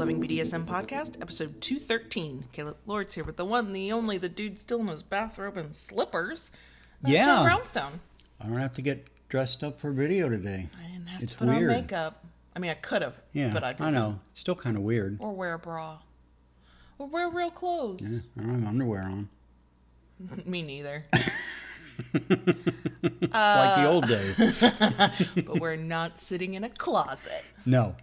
Loving BDSM podcast, episode 213. Kayla Lords here with the one, the only, the dude still in his bathrobe and slippers. Uh, Yeah. Brownstone. I don't have to get dressed up for video today. I didn't have It's to put weird. on makeup. I mean, I could have, Yeah, but I didn't. I know. It's still kind of weird. Or wear a bra. Or wear real clothes. Yeah, I don't have underwear on. Me neither. It's Uh, like the old days. but we're not sitting in a closet. No.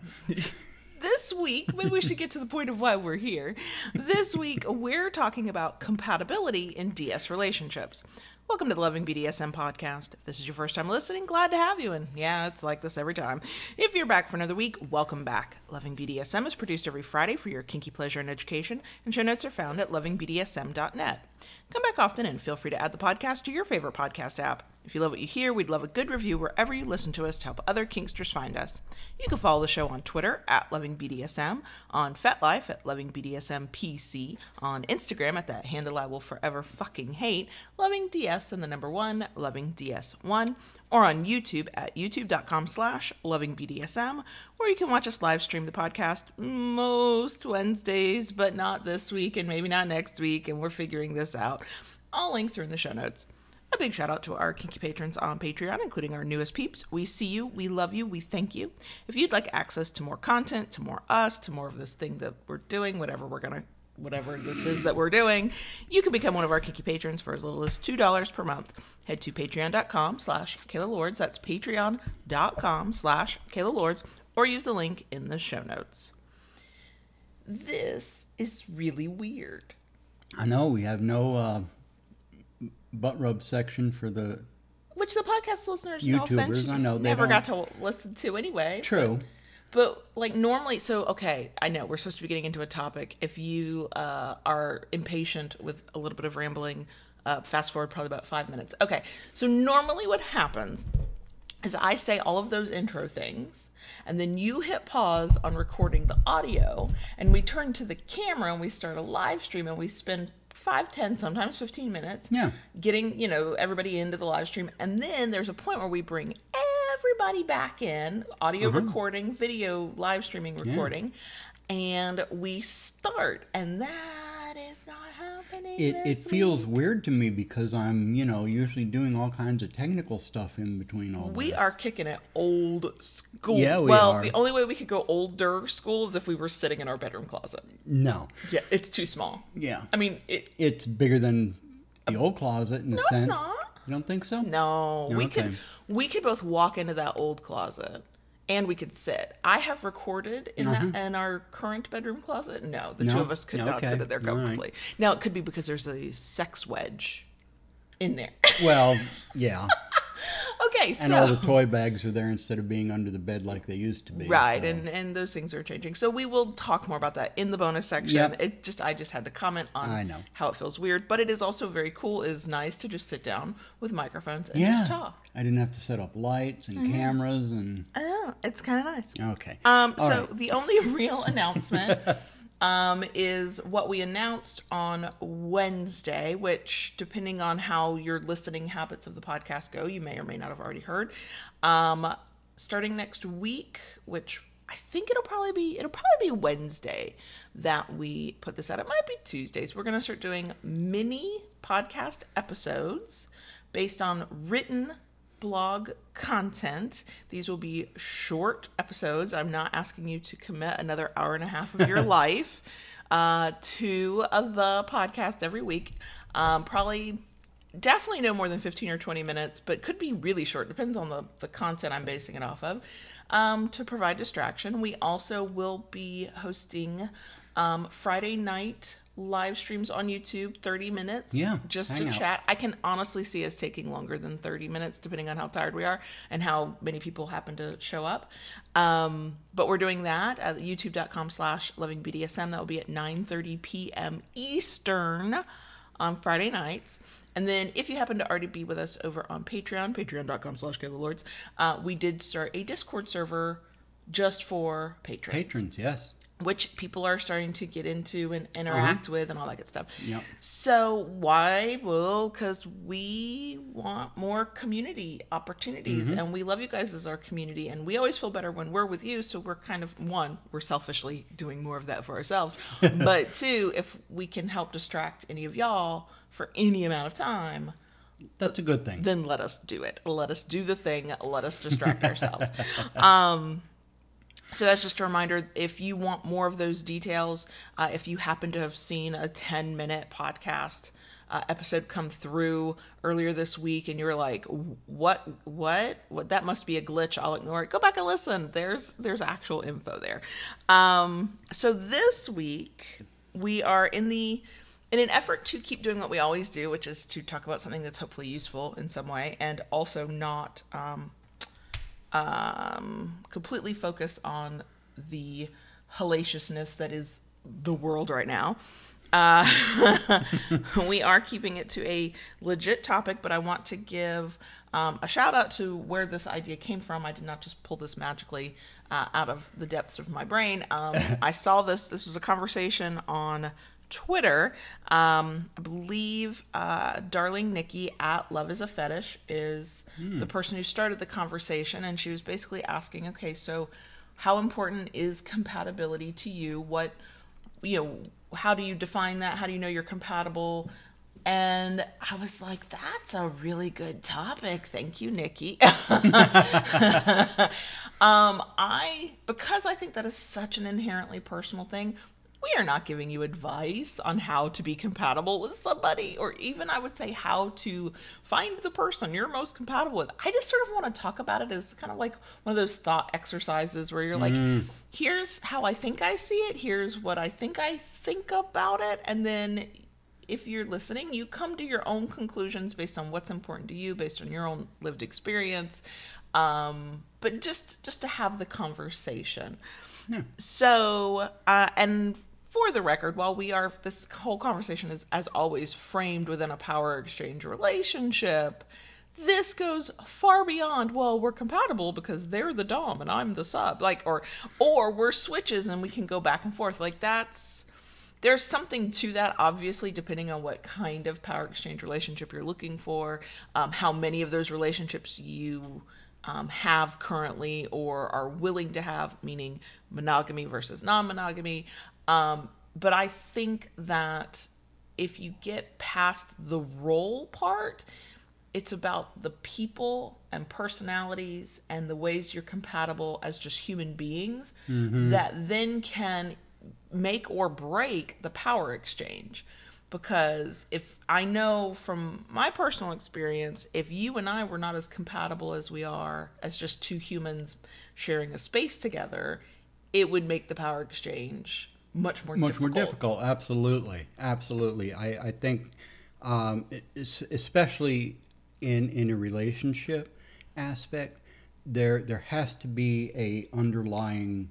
This week, maybe we should get to the point of why we're here. This week, we're talking about compatibility in DS relationships. Welcome to the Loving BDSM podcast. If this is your first time listening, glad to have you. And yeah, it's like this every time. If you're back for another week, welcome back. Loving BDSM is produced every Friday for your kinky pleasure and education, and show notes are found at lovingbdsm.net. Come back often and feel free to add the podcast to your favorite podcast app. If you love what you hear, we'd love a good review wherever you listen to us to help other Kinksters find us. You can follow the show on Twitter at LovingBDSM, on FetLife at LovingBDSMPC, on Instagram at that handle I will forever fucking hate, LovingDS and the number one, LovingDS1, or on YouTube at youtube.com slash LovingBDSM, where you can watch us live stream the podcast most Wednesdays, but not this week and maybe not next week, and we're figuring this out. All links are in the show notes. A big shout out to our kinky patrons on Patreon, including our newest peeps. We see you, we love you, we thank you. If you'd like access to more content, to more us, to more of this thing that we're doing, whatever we're gonna whatever this is that we're doing, you can become one of our kinky patrons for as little as two dollars per month. Head to patreon.com slash Kayla Lords. That's patreon.com slash Kayla Lords, or use the link in the show notes. This is really weird. I know we have no uh, butt rub section for the. Which the podcast listeners, no offense, YouTubers, I know, they never got to listen to anyway. True. But, but, like normally, so okay, I know we're supposed to be getting into a topic. If you uh, are impatient with a little bit of rambling, uh, fast forward probably about five minutes. Okay, so normally what happens is I say all of those intro things, and then you hit pause on recording the audio, and we turn to the camera and we start a live stream, and we spend five, ten, sometimes fifteen minutes, Yeah. getting you know everybody into the live stream, and then there's a point where we bring everybody back in, audio Uh-huh. recording, video live streaming recording, and we start, and that happening. It, it feels week. weird to me because I'm, you know, usually doing all kinds of technical stuff in between all this. We this. are kicking it old school. Yeah, we well, are. the only way we could go older school is if we were sitting in our bedroom closet. No. Yeah, it's too small. Yeah. I mean, it. It's bigger than the old closet in a No, it's sense. not. You don't think so? No, we Okay. could we could both walk into that old closet and we could sit. I have recorded in that in our current bedroom closet. No, the two Uh-huh. Of us could Yeah, not okay. sit in there All right. comfortably. Now it could be because there's a sex wedge in there. Well, yeah. okay, so And all the toy bags are there instead of being under the bed like they used to be. Right, so- and and those things are changing. So we will talk more about that in the bonus section. Yep. It just I just had to comment on I know. how it feels weird, but it is also very cool. It is nice to just sit down with microphones and yeah. just talk. I didn't have to set up lights and cameras and I know it's kind of nice. okay. Um, All so right. the only real announcement um, is what we announced on Wednesday, which, depending on how your listening habits of the podcast go, you may or may not have already heard. Um, starting next week, which I think it'll probably be it'll probably be Wednesday that we put this out. It might be Tuesdays. We're gonna start doing mini podcast episodes based on written blog content. These will be short episodes. I'm not asking you to commit another hour and a half of your life uh, to uh, the podcast every week. Um, probably, definitely no more than 15 or 20 minutes, but could be really short. Depends on the, the content I'm basing it off of. Um, to provide distraction, we also will be hosting um, Friday night live streams on YouTube, 30 minutes. Yeah, Just to out. chat. I can honestly see us taking longer than 30 minutes, depending on how tired we are and how many people happen to show up. Um, but we're doing that at youtube.com slash lovingbdsm. That will be at 9.30 p.m. Eastern on Friday nights. And then if you happen to already be with us over on Patreon, patreon.com slash Lords, uh, we did start a Discord server just for patrons. Patrons, yes. Which people are starting to get into and interact with and all that good stuff. Yep. So why? Well, because we want more community opportunities, and we love you guys as our community, and we always feel better when we're with you. So we're kind of one, we're selfishly doing more of that for ourselves, but two, if we can help distract any of y'all for any amount of time, That's a good thing. then let us do it. Let us do the thing. Let us distract ourselves. Um, so that's just a reminder. If you want more of those details, uh, if you happen to have seen a 10 minute podcast uh, episode come through earlier this week and you're like, what, what, what, that must be a glitch. I'll ignore it. Go back and listen. There's, there's actual info there. Um, so this week we are in the, in an effort to keep doing what we always do, which is to talk about something that's hopefully useful in some way and also not um, um, completely focus on the hellaciousness that is the world right now. Uh, we are keeping it to a legit topic, but I want to give um, a shout out to where this idea came from. I did not just pull this magically uh, out of the depths of my brain. Um, I saw this. This was a conversation on Twitter. Um, I believe uh, Darling Nikki at Love is a Fetish is the person who started the conversation, and she was basically asking, okay, so how important is compatibility to you? What, you know, how do you define that? How do you know you're compatible? And I was like, that's a really good topic. Thank you, Nikki. um, I, because I think that is such an inherently personal thing, we are not giving you advice on how to be compatible with somebody, or even I would say how to find the person you're most compatible with. I just sort of want to talk about it as kind of like one of those thought exercises where you're like, here's how I think I see it, here's what I think I think about it, and then if you're listening, you come to your own conclusions based on what's important to you, based on your own lived experience. Um, but just just to have the conversation. So, uh, and for the record, while we are this whole conversation is as always framed within a power exchange relationship, this goes far beyond well we're compatible because they're the dom and i'm the sub like or or we're switches and we can go back and forth. Like that's there's something to that obviously depending on what kind of power exchange relationship you're looking for um, how many of those relationships you um, have currently or are willing to have meaning monogamy versus non-monogamy um, but i think that if you get past the role part it's about the people and personalities and the ways you're compatible as just human beings that then can make or break the power exchange. Because if i know from my personal experience if you and i were not as compatible as we are as just two humans sharing a space together it would make the power exchange much more Much difficult. more difficult. Absolutely, absolutely. I I think, um, especially in in a relationship aspect, there there has to be a underlying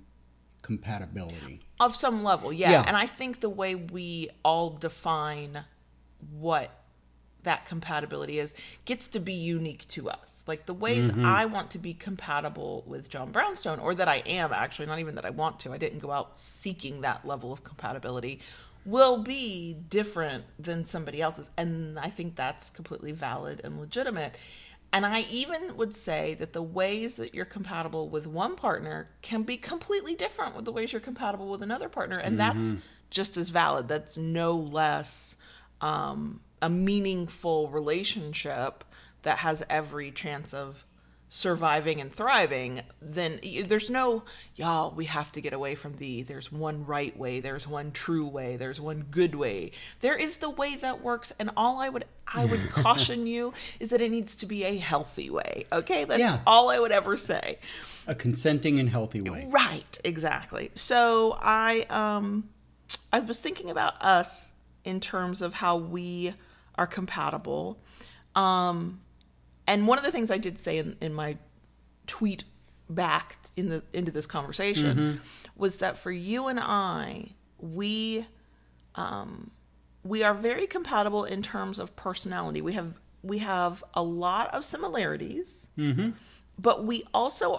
compatibility. of some level yeah. Yeah. and i think the way we all define what that compatibility is gets to be unique to us. Like the ways i want to be compatible with john brownstone or that i am actually not even that i want to i didn't go out seeking that level of compatibility will be different than somebody else's. And i think that's completely valid and legitimate. And I even would say that the ways that you're compatible with one partner can be completely different with the ways you're compatible with another partner. And that's just as valid. That's no less um, a meaningful relationship that has every chance of surviving and thriving then there's no y'all we have to get away from the there's one right way there's one true way there's one good way there is the way that works and all i would i would caution you is that it needs to be a healthy way okay that's Yeah. all i would ever say A consenting and healthy way. Right, exactly. So I um I was thinking about us in terms of how we are compatible. Um and one of the things I did say in, in my tweet back in the into this conversation was that for you and I, we um we are very compatible in terms of personality. We have we have a lot of similarities but we also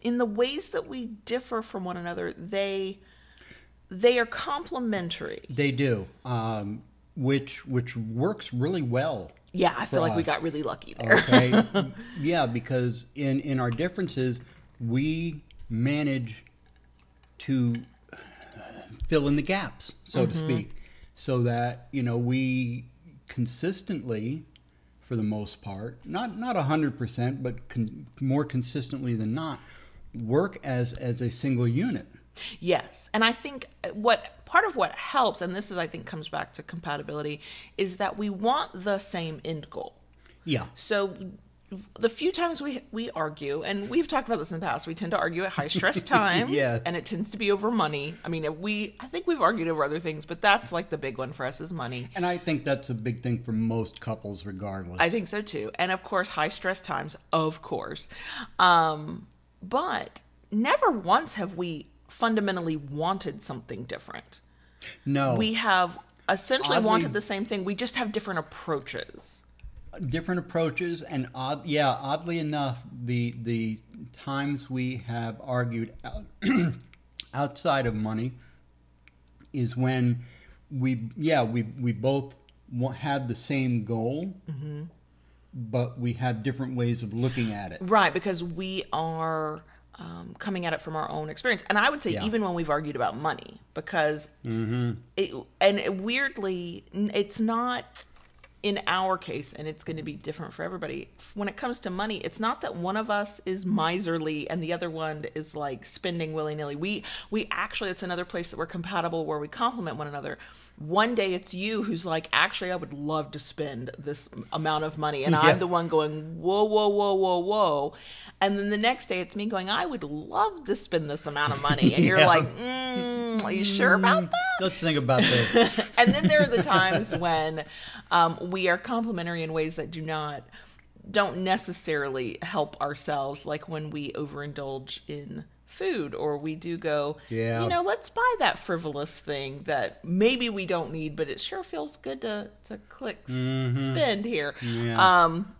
in the ways that we differ from one another they they are complementary. They do, um, which which works really well. Yeah, I feel like we got really lucky there. Okay, yeah, because in in our differences, we manage to fill in the gaps, so to mm-hmm. speak, so that you know we consistently, for the most part, not not hundred percent, but con- more consistently than not, work as as a single unit. Yes. And I think what part of what helps, and this is, I think, comes back to compatibility, is that we want the same end goal. Yeah. So the few times we we argue, and we've talked about this in the past, we tend to argue at high stress times, Yes. and it tends to be over money. I mean, we I think we've argued over other things, but that's like the big one for us is money. And I think that's a big thing for most couples, regardless. I think so too. And of course, high stress times, of course. Um, but never once have we fundamentally wanted something different. no. We have essentially Oddly- wanted the same thing. We just have different approaches. different approaches and odd yeah oddly enough the the times we have argued out, outside of money is when we yeah we we both had the same goal mm-hmm. but we have different ways of looking at it Right, because we are um, coming at it from our own experience. And I would say, Yeah. even when we've argued about money, because it, and it, weirdly, it's not in our case, and it's going to be different for everybody. When it comes to money, it's not that one of us is miserly and the other one is like spending willy nilly. We, we actually, it's another place that we're compatible where we complement one another. One day it's you who's like, actually, I would love to spend this amount of money. And Yeah. I'm the one going, whoa, whoa, whoa, whoa, whoa. And then the next day it's me going, I would love to spend this amount of money. And you're like, mm, are you sure about that? let's think about this and then there are the times when um, we are complimentary in ways that do not don't necessarily help ourselves like when we overindulge in food or we do go Yeah. you know let's buy that frivolous thing that maybe we don't need but it sure feels good to to click s- spend here Yeah. um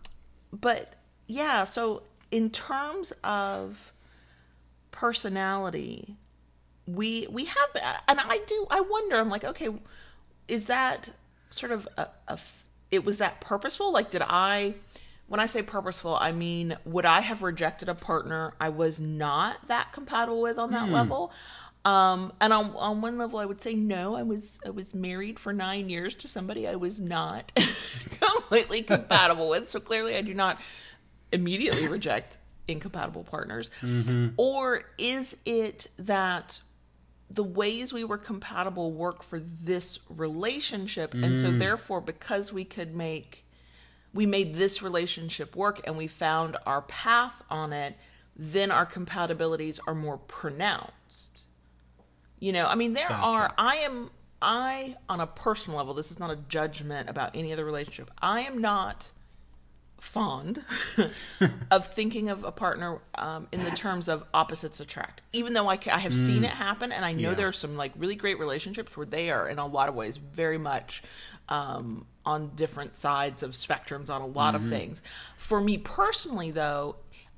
but yeah so in terms of personality we we have and i do i wonder i'm like okay is that sort of a, a it was that purposeful like did i when i say purposeful i mean would i have rejected a partner i was not that compatible with on that hmm. level? Um and on, on one level i would say no i was i was married for nine years to somebody i was not completely compatible with. So clearly i do not immediately reject incompatible partners. Mm-hmm. Or is it that the ways we were compatible work for this relationship? And so mm. therefore because we could make we made this relationship work and we found our path on it then our compatibilities are more pronounced you know i mean there Gotcha. are i am i on a personal level this is not a judgment about any other relationship i am not fond of thinking of a partner um, in the terms of opposites attract. Even though I, I have seen it happen, and I know Yeah. there are some like really great relationships where they are in a lot of ways very much um, on different sides of spectrums on a lot of things. For me personally, though.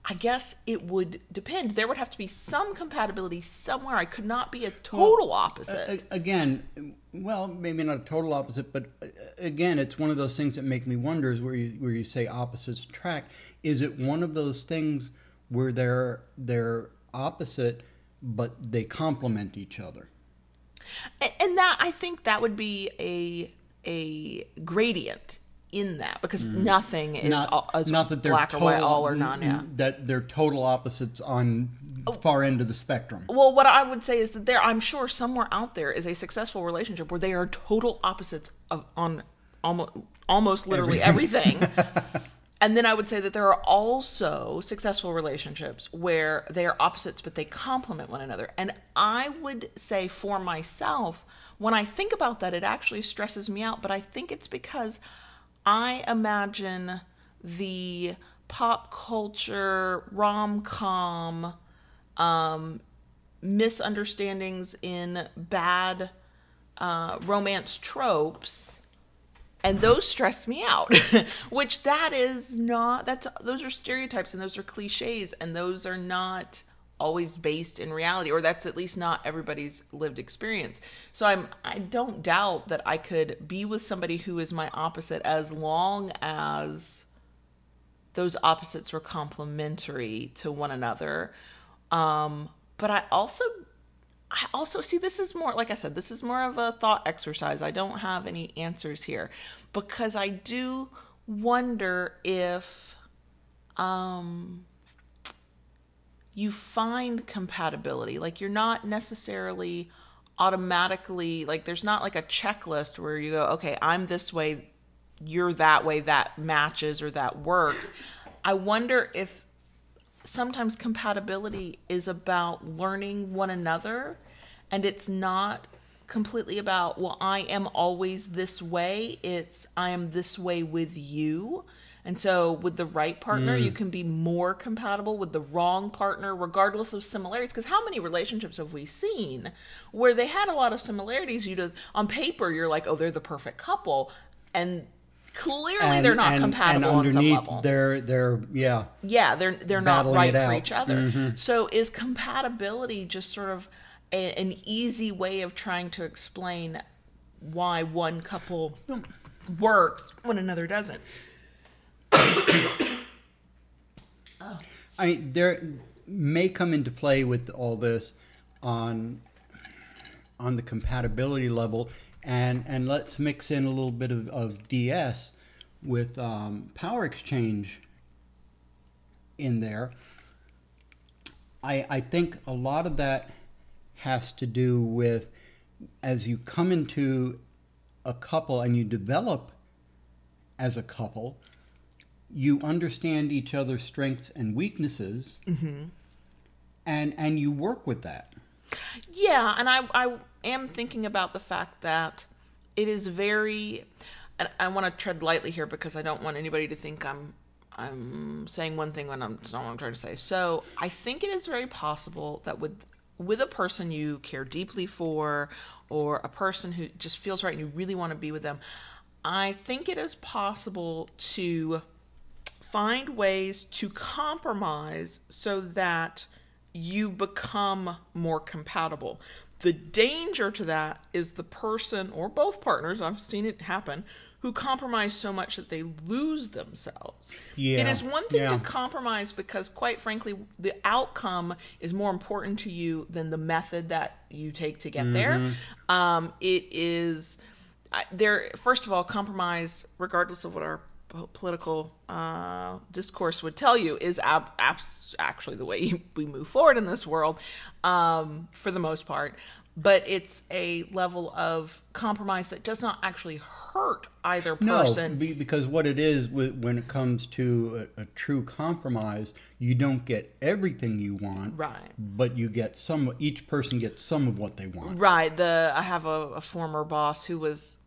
I guess it would depend. There would have to be some compatibility somewhere. I could not be a total opposite. A- again, well, maybe not a total opposite, but uh, again, it's one of those things that make me wonder is where you where you say opposites attract. Is it one of those things where they're they're opposite, but they complement each other? And, and that I think that would be a a gradient in that because nothing is, all, is Mm. not that they're black or white, total- all or none. Yeah. That they're total opposites on far end of the spectrum. Well, what I would say is that there, I'm sure somewhere out there is a successful relationship where they are total opposites of on almost almost literally everything. and then I would say that there are also successful relationships where they are opposites but they complement one another. And I would say for myself, when I think about that, it actually stresses me out. But I think it's because I imagine the pop culture rom com um, misunderstandings in bad uh, romance tropes and those stress me out which that is not that's those are stereotypes and those are cliches and those are not always based in reality or that's at least not everybody's lived experience so i'm i don't doubt that i could be with somebody who is my opposite as long as those opposites were complementary to one another um but i also I also see this is more, like I said, this is more of a thought exercise. I don't have any answers here because I do wonder if um, you find compatibility. Like you're not necessarily automatically, like there's not like a checklist where you go, okay, I'm this way, you're that way, that matches or that works. I wonder if sometimes compatibility is about learning one another and it's not completely about well i am always this way it's i am this way with you and so with the right partner you can be more compatible with the wrong partner regardless of similarities. Because how many relationships have we seen where they had a lot of similarities? You just on paper you're like oh they're the perfect couple. And clearly they're not compatible and on some underneath level. they're they're yeah. Yeah they're they're not right it for out. Mm-hmm. each other. So is compatibility just sort of a, an easy way of trying to explain why one couple works when another doesn't I mean, there may come into play with all this on on the compatibility level, and and let's mix in a little bit of, of DS with um, power exchange in there. I I think a lot of that has to do with as you come into a couple and you develop as a couple, you understand each other's strengths and weaknesses, mm-hmm. and and you work with that. Yeah, and I I am thinking about the fact that it is very and I want to tread lightly here because I don't want anybody to think I'm I'm saying one thing when I'm it's not what I'm trying to say. So I think it is very possible that with with a person you care deeply for or a person who just feels right and you really want to be with them, I think it is possible to find ways to compromise so that you become more compatible. The danger to that is the person or both partners, I've seen it happen, who compromise so much that they lose themselves. Yeah, It is one thing to compromise because, quite frankly, the outcome is more important to you than the method that you take to get there. Mm-hmm. Um, it is I- there. First of all, compromise, regardless of what our political uh, discourse would tell you, is ab- abs- actually the way we move forward in this world, um, for the most part. But it's a level of compromise that does not actually hurt either No, person. be, because what it is when it comes to a, a true compromise, you don't get everything you want, Right. But you get some. Each person gets some of what they want. Right. The I have a, a former boss who was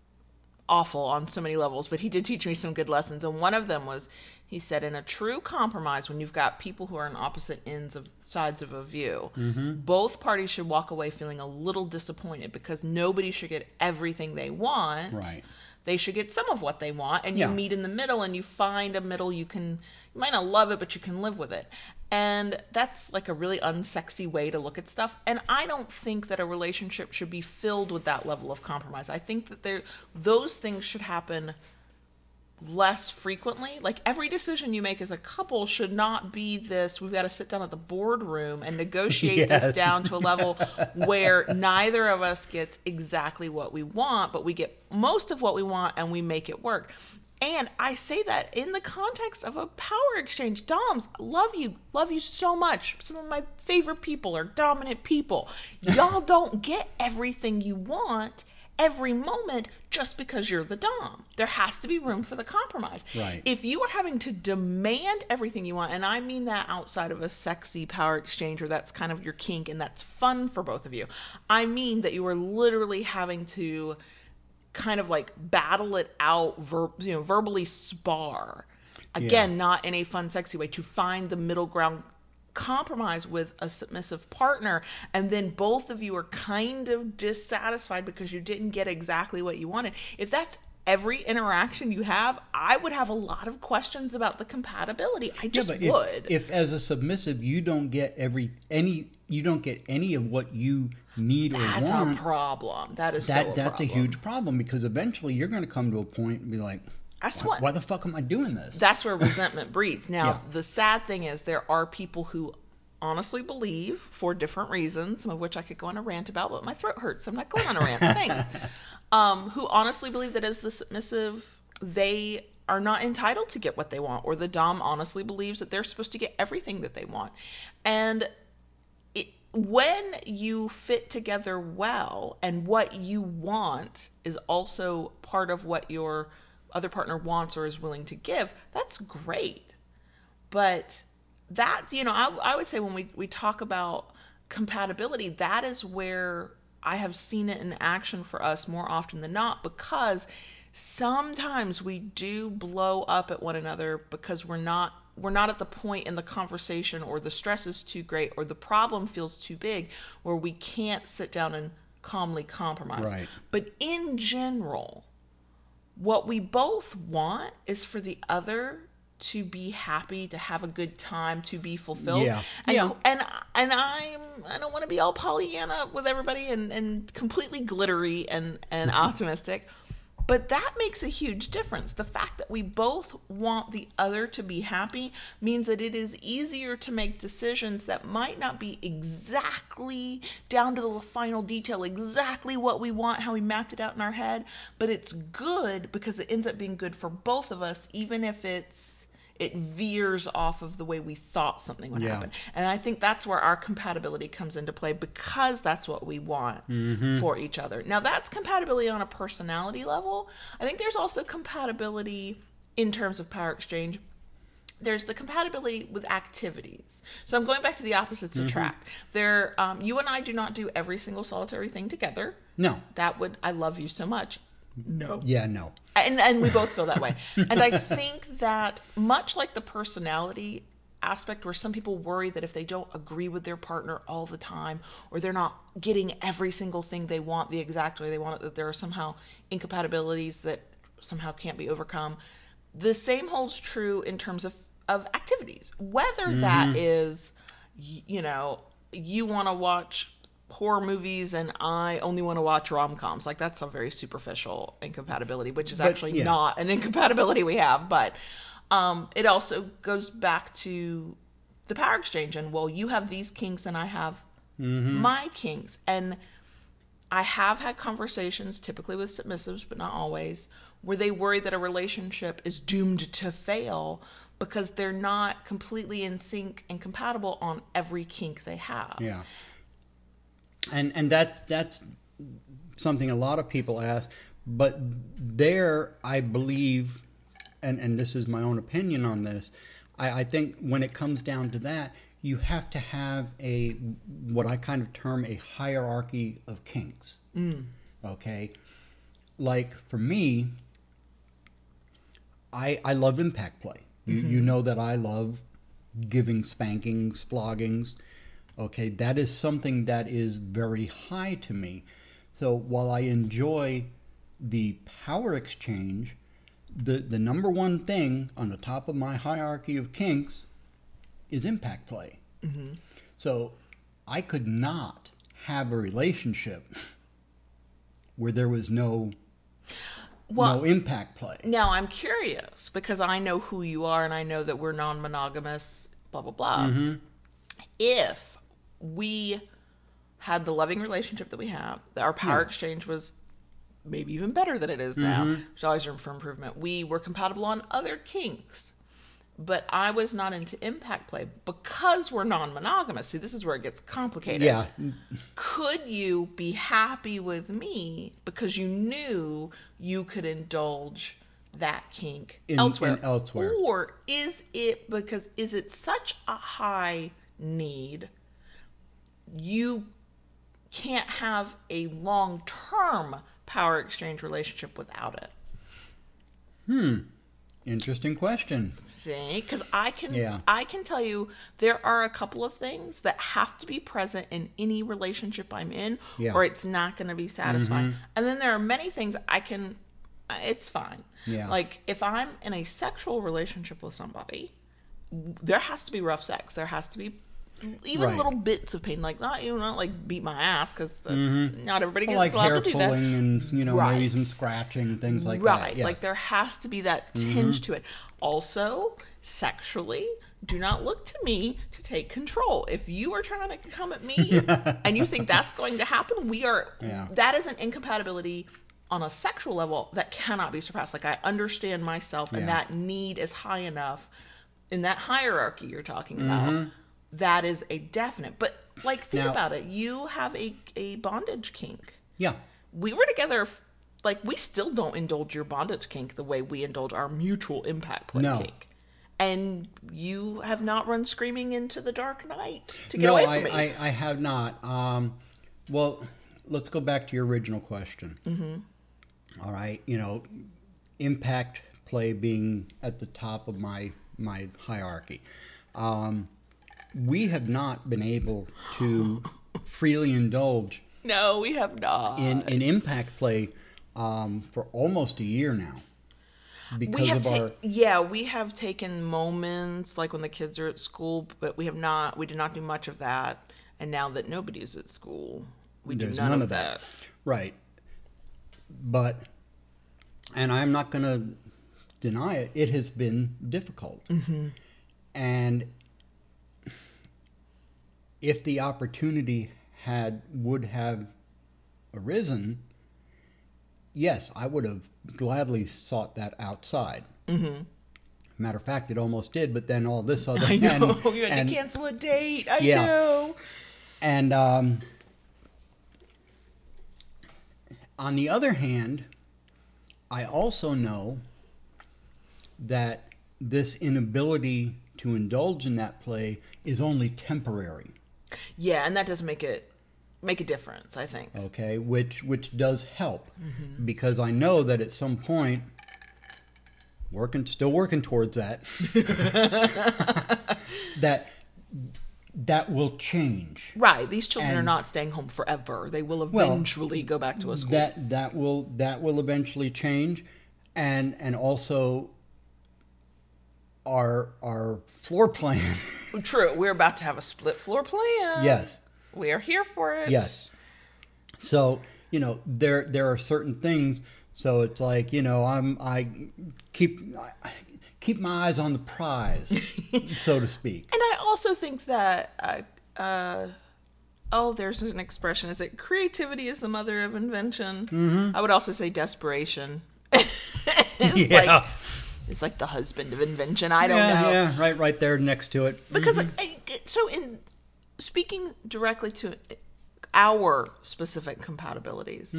awful on so many levels, but he did teach me some good lessons. And one of them was he said, in a true compromise, when you've got people who are on opposite ends of sides of a view, mm-hmm. both parties should walk away feeling a little disappointed because nobody should get everything they want. Right. They should get some of what they want, and Yeah. you meet in the middle, and you find a middle you can. You might not love it, but you can live with it. And that's like a really unsexy way to look at stuff. And I don't think that a relationship should be filled with that level of compromise. I think that there those things should happen less frequently. Like every decision you make as a couple should not be this we've got to sit down at the boardroom and negotiate this down to a level where neither of us gets exactly what we want, but we get most of what we want and we make it work. And I say that in the context of a power exchange. Doms, love you, love you so much. Some of my favorite people are dominant people. Y'all don't get everything you want every moment just because you're the dom. There has to be room for the compromise. Right. If you are having to demand everything you want, and I mean that outside of a sexy power exchange or that's kind of your kink and that's fun for both of you, I mean that you are literally having to kind of like battle it out, ver- you know, verbally spar. Again, Yeah. not in a fun, sexy way, to find the middle ground compromise with a submissive partner and then both of you are kind of dissatisfied because you didn't get exactly what you wanted if that's every interaction you have, I would have a lot of questions about the compatibility. I just if, would. if as a submissive you don't get every any you don't get any of what you need that's or want, that's a problem. That is that so a that's a huge problem because eventually you're going to come to a point and be like, That's why, what- why the fuck am I doing this? that's where resentment breeds. Now, Yeah. the sad thing is there are people who honestly believe for different reasons, some of which I could go on a rant about, but my throat hurts, so I'm not going on a rant. Thanks. Um, who honestly believe that as the submissive, they are not entitled to get what they want, or the Dom honestly believes that they're supposed to get everything that they want. And it, when you fit together well and what you want is also part of what your other partner wants or is willing to give, that's great. But that, you know, I, I would say when we, we talk about compatibility, that is where I have seen it in action for us more often than not because sometimes we do blow up at one another because we're not we're not at the point in the conversation or the stress is too great or the problem feels too big where we can't sit down and calmly compromise. Right. But in general, what we both want is for the other to be happy, to have a good time, to be fulfilled. Yeah. And, Yeah. and and I'm I don't want to be all Pollyanna with everybody and and completely glittery and and mm-hmm. optimistic. But that makes a huge difference. The fact that we both want the other to be happy means that it is easier to make decisions that might not be exactly down to the final detail, exactly what we want, how we mapped it out in our head, but it's good because it ends up being good for both of us, even if it's it veers off of the way we thought something would Yeah. happen. And I think that's where our compatibility comes into play because that's what we want for each other. Now, that's compatibility on a personality level. I think there's also compatibility in terms of power exchange. There's the compatibility with activities. So I'm going back to the opposites attract. There, um, you and I do not do every single solitary thing together. no. That would I love you so much. No Yeah, no. And and we both feel that way. And i think that much like the personality aspect where some people worry that if they don't agree with their partner all the time or they're not getting every single thing they want the exact way they want it that there are somehow incompatibilities that somehow can't be overcome the same holds true in terms of of activities. Whether that mm-hmm. is you know you want to watch horror movies and I only want to watch rom coms. Like that's a very superficial incompatibility, which is But, actually yeah. not an incompatibility we have. But um, it also goes back to the power exchange and well, you have these kinks and I have my kinks. And I have had conversations, typically with submissives, but not always, where they worry that a relationship is doomed to fail because they're not completely in sync and compatible on every kink they have. Yeah. And and that's that's something a lot of people ask, but there I believe and, and this is my own opinion on this, I, I think when it comes down to that, you have to have a what I kind of term a hierarchy of kinks. Mm. Okay. Like for me, I I love impact play. You you mm-hmm. know that I love giving spankings, floggings. Okay, that is something that is very high to me. So while I enjoy the power exchange, the the number one thing on the top of my hierarchy of kinks is impact play. So I could not have a relationship where there was no Well, no impact play. Now I'm curious because I know who you are and I know that we're non-monogamous, blah blah blah. Mm-hmm. If we had the loving relationship that we have, that our power Yeah. exchange was maybe even better than it is now. Mm-hmm. There's always room for improvement. We were compatible on other kinks, but I was not into impact play because we're non-monogamous. See, this is where it gets complicated Yeah, could you be happy with me because you knew you could indulge that kink In- elsewhere? in elsewhere. Or is it because is it such a high need you can't have a long-term power exchange relationship without it? Hmm. Interesting question. See, because I can, Yeah. I can tell you there are a couple of things that have to be present in any relationship I'm in, Yeah. or it's not going to be satisfying. And then there are many things I can it's fine. Yeah. Like if I'm in a sexual relationship with somebody, there has to be rough sex. There has to be even Right. little bits of pain, like not you know, not like beat my ass because mm-hmm. not everybody gets like allowed hair to do that. pulling and you know maybe Right. some scratching things like right. that. Yes. Like there has to be that mm-hmm. tinge to it. Also, sexually, do not look to me to take control. If you are trying to come at me and you think that's going to happen, we are Yeah. that is an incompatibility on a sexual level that cannot be surpassed. Like I understand myself and that need is high enough in that hierarchy you're talking about. Mm-hmm. That is a definite. But like think Now- about it. You have a a bondage kink yeah. we were together f- like we still don't indulge your bondage kink the way we indulge our mutual impact play No. kink and you have not run screaming into the dark night to get no, away I, me I, I have not. Um, well, let's go back to your original question. Mm-hmm. All right, you know, impact play being at the top of my my hierarchy. Um, we have not been able to freely indulge no we have not in, in impact play um, for almost a year now because we have of ta- our yeah we have taken moments like when the kids are at school but we have not we did not do much of that and now that nobody's at school we do There's none, of that. Right. But, and I'm not going to deny it, it has been difficult. Mm-hmm. And if the opportunity had, would have arisen, yes, I would have gladly sought that outside. Mm-hmm. Matter of fact, it almost did, but then all this other i know and- you had and- to cancel a date i Yeah. know And um, on the other hand, I also know that this inability to indulge in that play is only temporary. Yeah, and that does make it make a difference, I think. Okay, which which does help mm-hmm. because I know that at some point, working still working towards that, that that will change. Right. These children are not staying home forever. They will Well, eventually go back to a school. that that will that will eventually change and and also our our floor plan True. We're about to have a split floor plan. yes We are here for it. yes so you know there there are certain things so it's like you know i'm i keep I keep my eyes on the prize so to speak And I also think that uh, uh oh, there's an expression. Is it creativity is the mother of invention? Mm-hmm. I would also say desperation. Yeah. like it's like the husband of invention. I don't yeah know. yeah right right there next to it. Because like, I, so in speaking directly to our specific compatibilities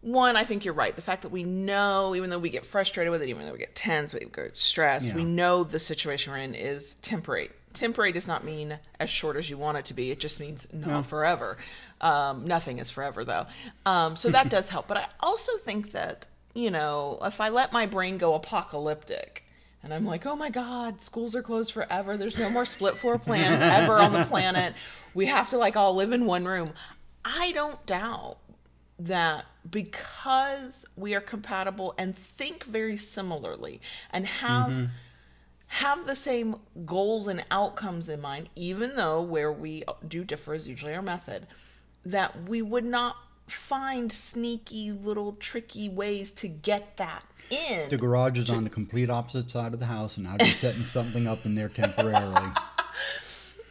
one i think you're right. The fact that we know even though we get frustrated with it even though we get tense we get stressed Yeah. we know the situation we're in is temporary. Temporary does not mean as short as you want it to be. It just means not forever. Um, nothing is forever though. Um, so that does help. But i also think that you know if i let my brain go apocalyptic and I'm like, oh my God, schools are closed forever. There's no more split floor plans ever on the planet. We have to like all live in one room. I don't doubt that because we are compatible and think very similarly and have mm-hmm. have the same goals and outcomes in mind, even though where we do differ is usually our method, that we would not find sneaky little tricky ways to get that in. the garage is on the complete opposite side of the house and i'd be setting something up in there temporarily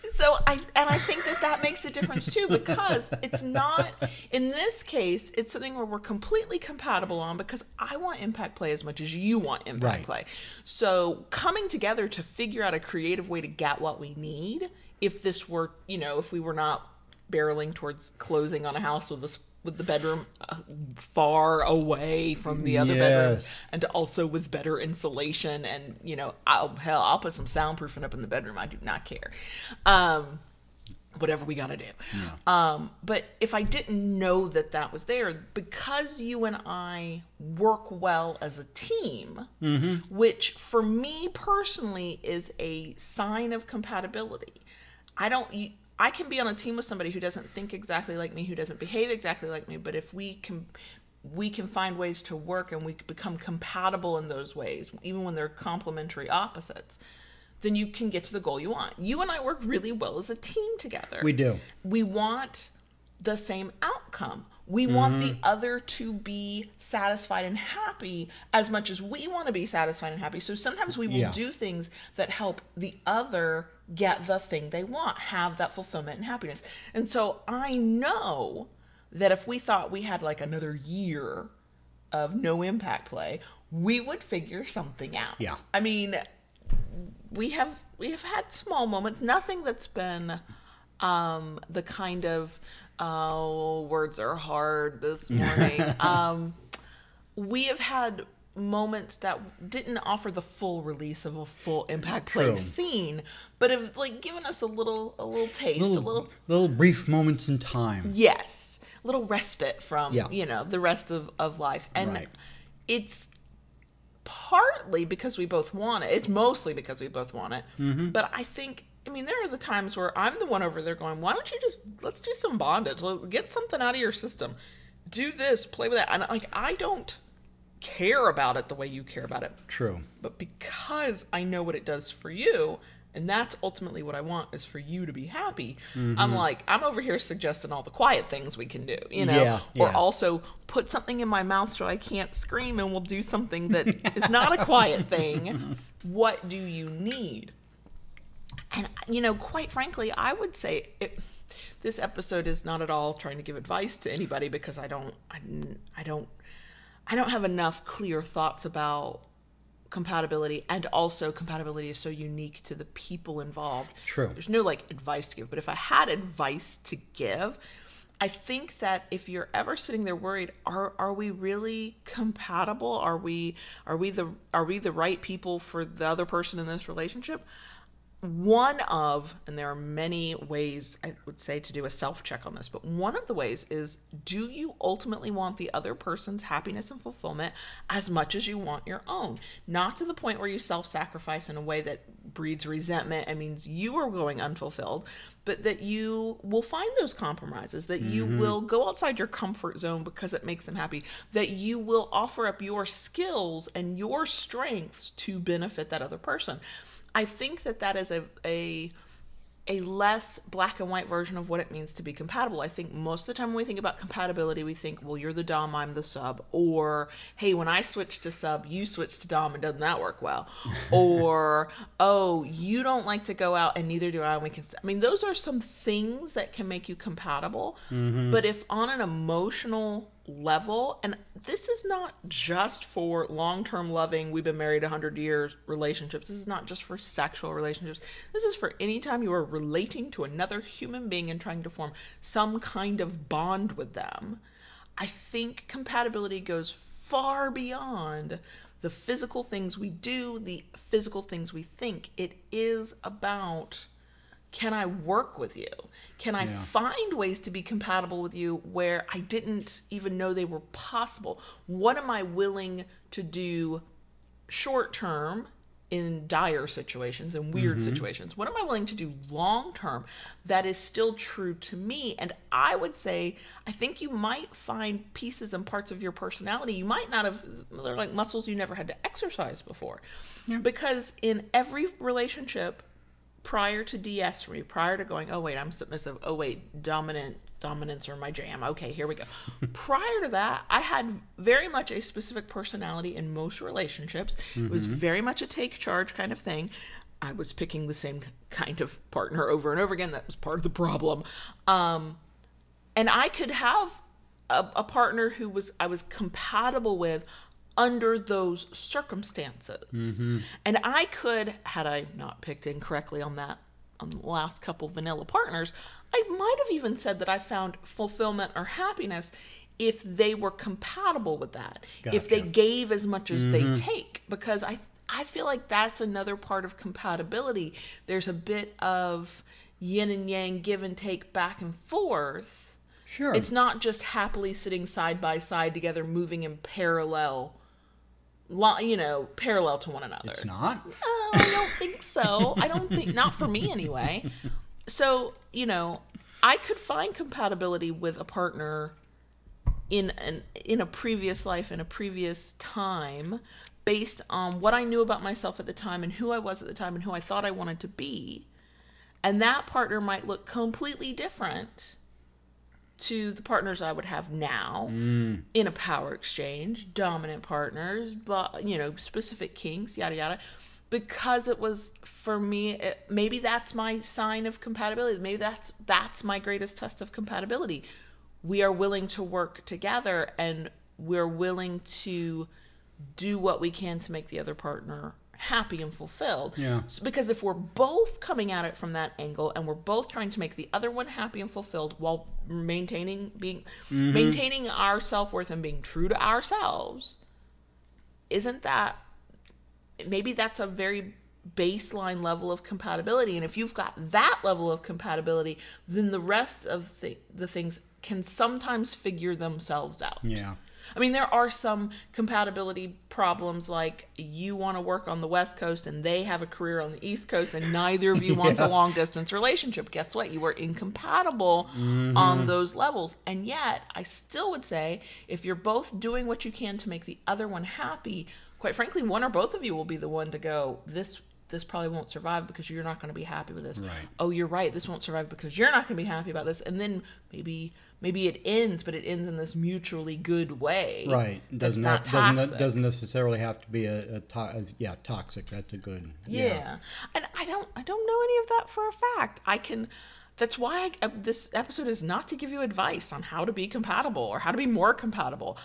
so I and I think that that makes a difference too because it's not in this case it's something where we're completely compatible on because I want impact play as much as you want impact Right. play. So coming together to figure out a creative way to get what we need if this were, you know, if we were not barreling towards closing on a house with this with the bedroom uh, far away from the other bedrooms and also with better insulation and you know I'll hell I'll put some soundproofing up in the bedroom. I do not care. Um whatever we got to do um but if I didn't know that that was there because you and I work well as a team which for me personally is a sign of compatibility I don't you- I can be on a team with somebody who doesn't think exactly like me, who doesn't behave exactly like me, but if we can we can find ways to work and we become compatible in those ways, even when they're complementary opposites, then you can get to the goal you want. You and I work really well as a team together. We do. We want the same outcome. We want the mm-hmm. other to be satisfied and happy as much as we want to be satisfied and happy. So sometimes we will Yeah. do things that help the other get the thing they want, have that fulfillment and happiness. And so I know that if we thought we had like another year of no impact play, we would figure something out. Yeah. I mean, we have we have had small moments, nothing that's been um the kind of oh words are hard this morning. um we have had moments that didn't offer the full release of a full impact play True. scene, but have like given us a little a little taste, a Little, little little brief moments in time. yes a little respite from Yeah. you know the rest of, of life and Right. it's partly because we both want it it's mostly because we both want it Mm-hmm. but i think i mean there are the times where i'm the one over there going why don't you just let's do some bondage get something out of your system do this play with that and like i don't care about it the way you care about it True. but because I know what it does for you, and that's ultimately what I want is for you to be happy. Mm-hmm. I'm like, I'm over here suggesting all the quiet things we can do, you know, Yeah, or yeah. also put something in my mouth so I can't scream, and we'll do something that is not a quiet thing. What do you need? And you know, quite frankly, I would say it, this episode is not at all trying to give advice to anybody because I don't, I, I don't, I don't have enough clear thoughts about compatibility, and also compatibility is so unique to the people involved. True. There's no like advice to give, but if I had advice to give, I think that if you're ever sitting there worried, are are we really compatible? Are we are we the are we the right people for the other person in this relationship? One of, and there are many ways I would say to do a self check on this, but one of the ways is do you ultimately want the other person's happiness and fulfillment as much as you want your own? Not to the point where you self sacrifice in a way that breeds resentment and means you are going unfulfilled, but that you will find those compromises, that you mm-hmm. will go outside your comfort zone because it makes them happy, that you will offer up your skills and your strengths to benefit that other person. I think that that is a a a less black and white version of what it means to be compatible. I think most of the time when we think about compatibility, we think, well, you're the dom, I'm the sub, or hey, when I switch to sub, you switch to dom, and doesn't that work well? or oh, you don't like to go out, and neither do I. And we can. I mean, those are some things that can make you compatible. Mm-hmm. But if on an emotional level, and this is not just for long term loving, we've been married 100 years relationships. This is not just for sexual relationships. This is for any time you are relating to another human being and trying to form some kind of bond with them. I think compatibility goes far beyond the physical things we do, the physical things we think. It is about can I work with you? Can I Yeah. find ways to be compatible with you where I didn't even know they were possible? What am I willing to do short term in dire situations and weird mm-hmm. situations? What am I willing to do long term that is still true to me? And I would say, I think you might find pieces and parts of your personality you might not have, they're like muscles you never had to exercise before. Because in every relationship, prior to DS for me, prior to going, oh wait, I'm submissive. Oh wait, dominant dominance are my jam. Okay, here we go. prior to that, I had very much a specific personality in most relationships. It was very much a take charge kind of thing. I was picking the same kind of partner over and over again. That was part of the problem. Um, and I could have a, a partner who was I was compatible with under those circumstances. Mm-hmm. And I could, had I not picked incorrectly on that on the last couple vanilla partners, I might have even said that I found fulfillment or happiness if they were compatible with that. If they gave as much as they mm-hmm. take. Because I I feel like that's another part of compatibility. There's a bit of yin and yang, give and take back and forth. Sure. It's not just happily sitting side by side together, moving in parallel, you know, parallel to one another. It's not. Oh, I don't think so. I don't think not for me anyway. So, you know, I could find compatibility with a partner in an in a previous life in a previous time based on what I knew about myself at the time and who I was at the time and who I thought I wanted to be. And that partner might look completely different to the partners I would have now mm. in a power exchange, dominant partners, blah, you know, specific kinks, yada yada. Because it was for me, it, maybe that's my sign of compatibility. Maybe that's that's my greatest test of compatibility. We are willing to work together, and we're willing to do what we can to make the other partner happy and fulfilled. Yeah. So because if we're both coming at it from that angle and we're both trying to make the other one happy and fulfilled while maintaining being mm-hmm. maintaining our self-worth and being true to ourselves, isn't that maybe that's a very baseline level of compatibility and if you've got that level of compatibility then the rest of the, the things can sometimes figure themselves out Yeah. I mean, there are some compatibility problems like you want to work on the West Coast and they have a career on the East Coast, and neither of you wants a long distance relationship. Guess what? You are incompatible on mm-hmm. those levels. And yet, I still would say if you're both doing what you can to make the other one happy, quite frankly, one or both of you will be the one to go, this. This probably won't survive because you're not going to be happy with this. Right. Oh, you're right. This won't survive because you're not going to be happy about this. And then maybe maybe it ends, but it ends in this mutually good way. Right. Doesn't not doesn't doesn't necessarily have to be a, a to- yeah toxic. That's a good yeah. and I don't I don't know any of that for a fact. I can. That's why I, uh, this episode is not to give you advice on how to be compatible or how to be more compatible.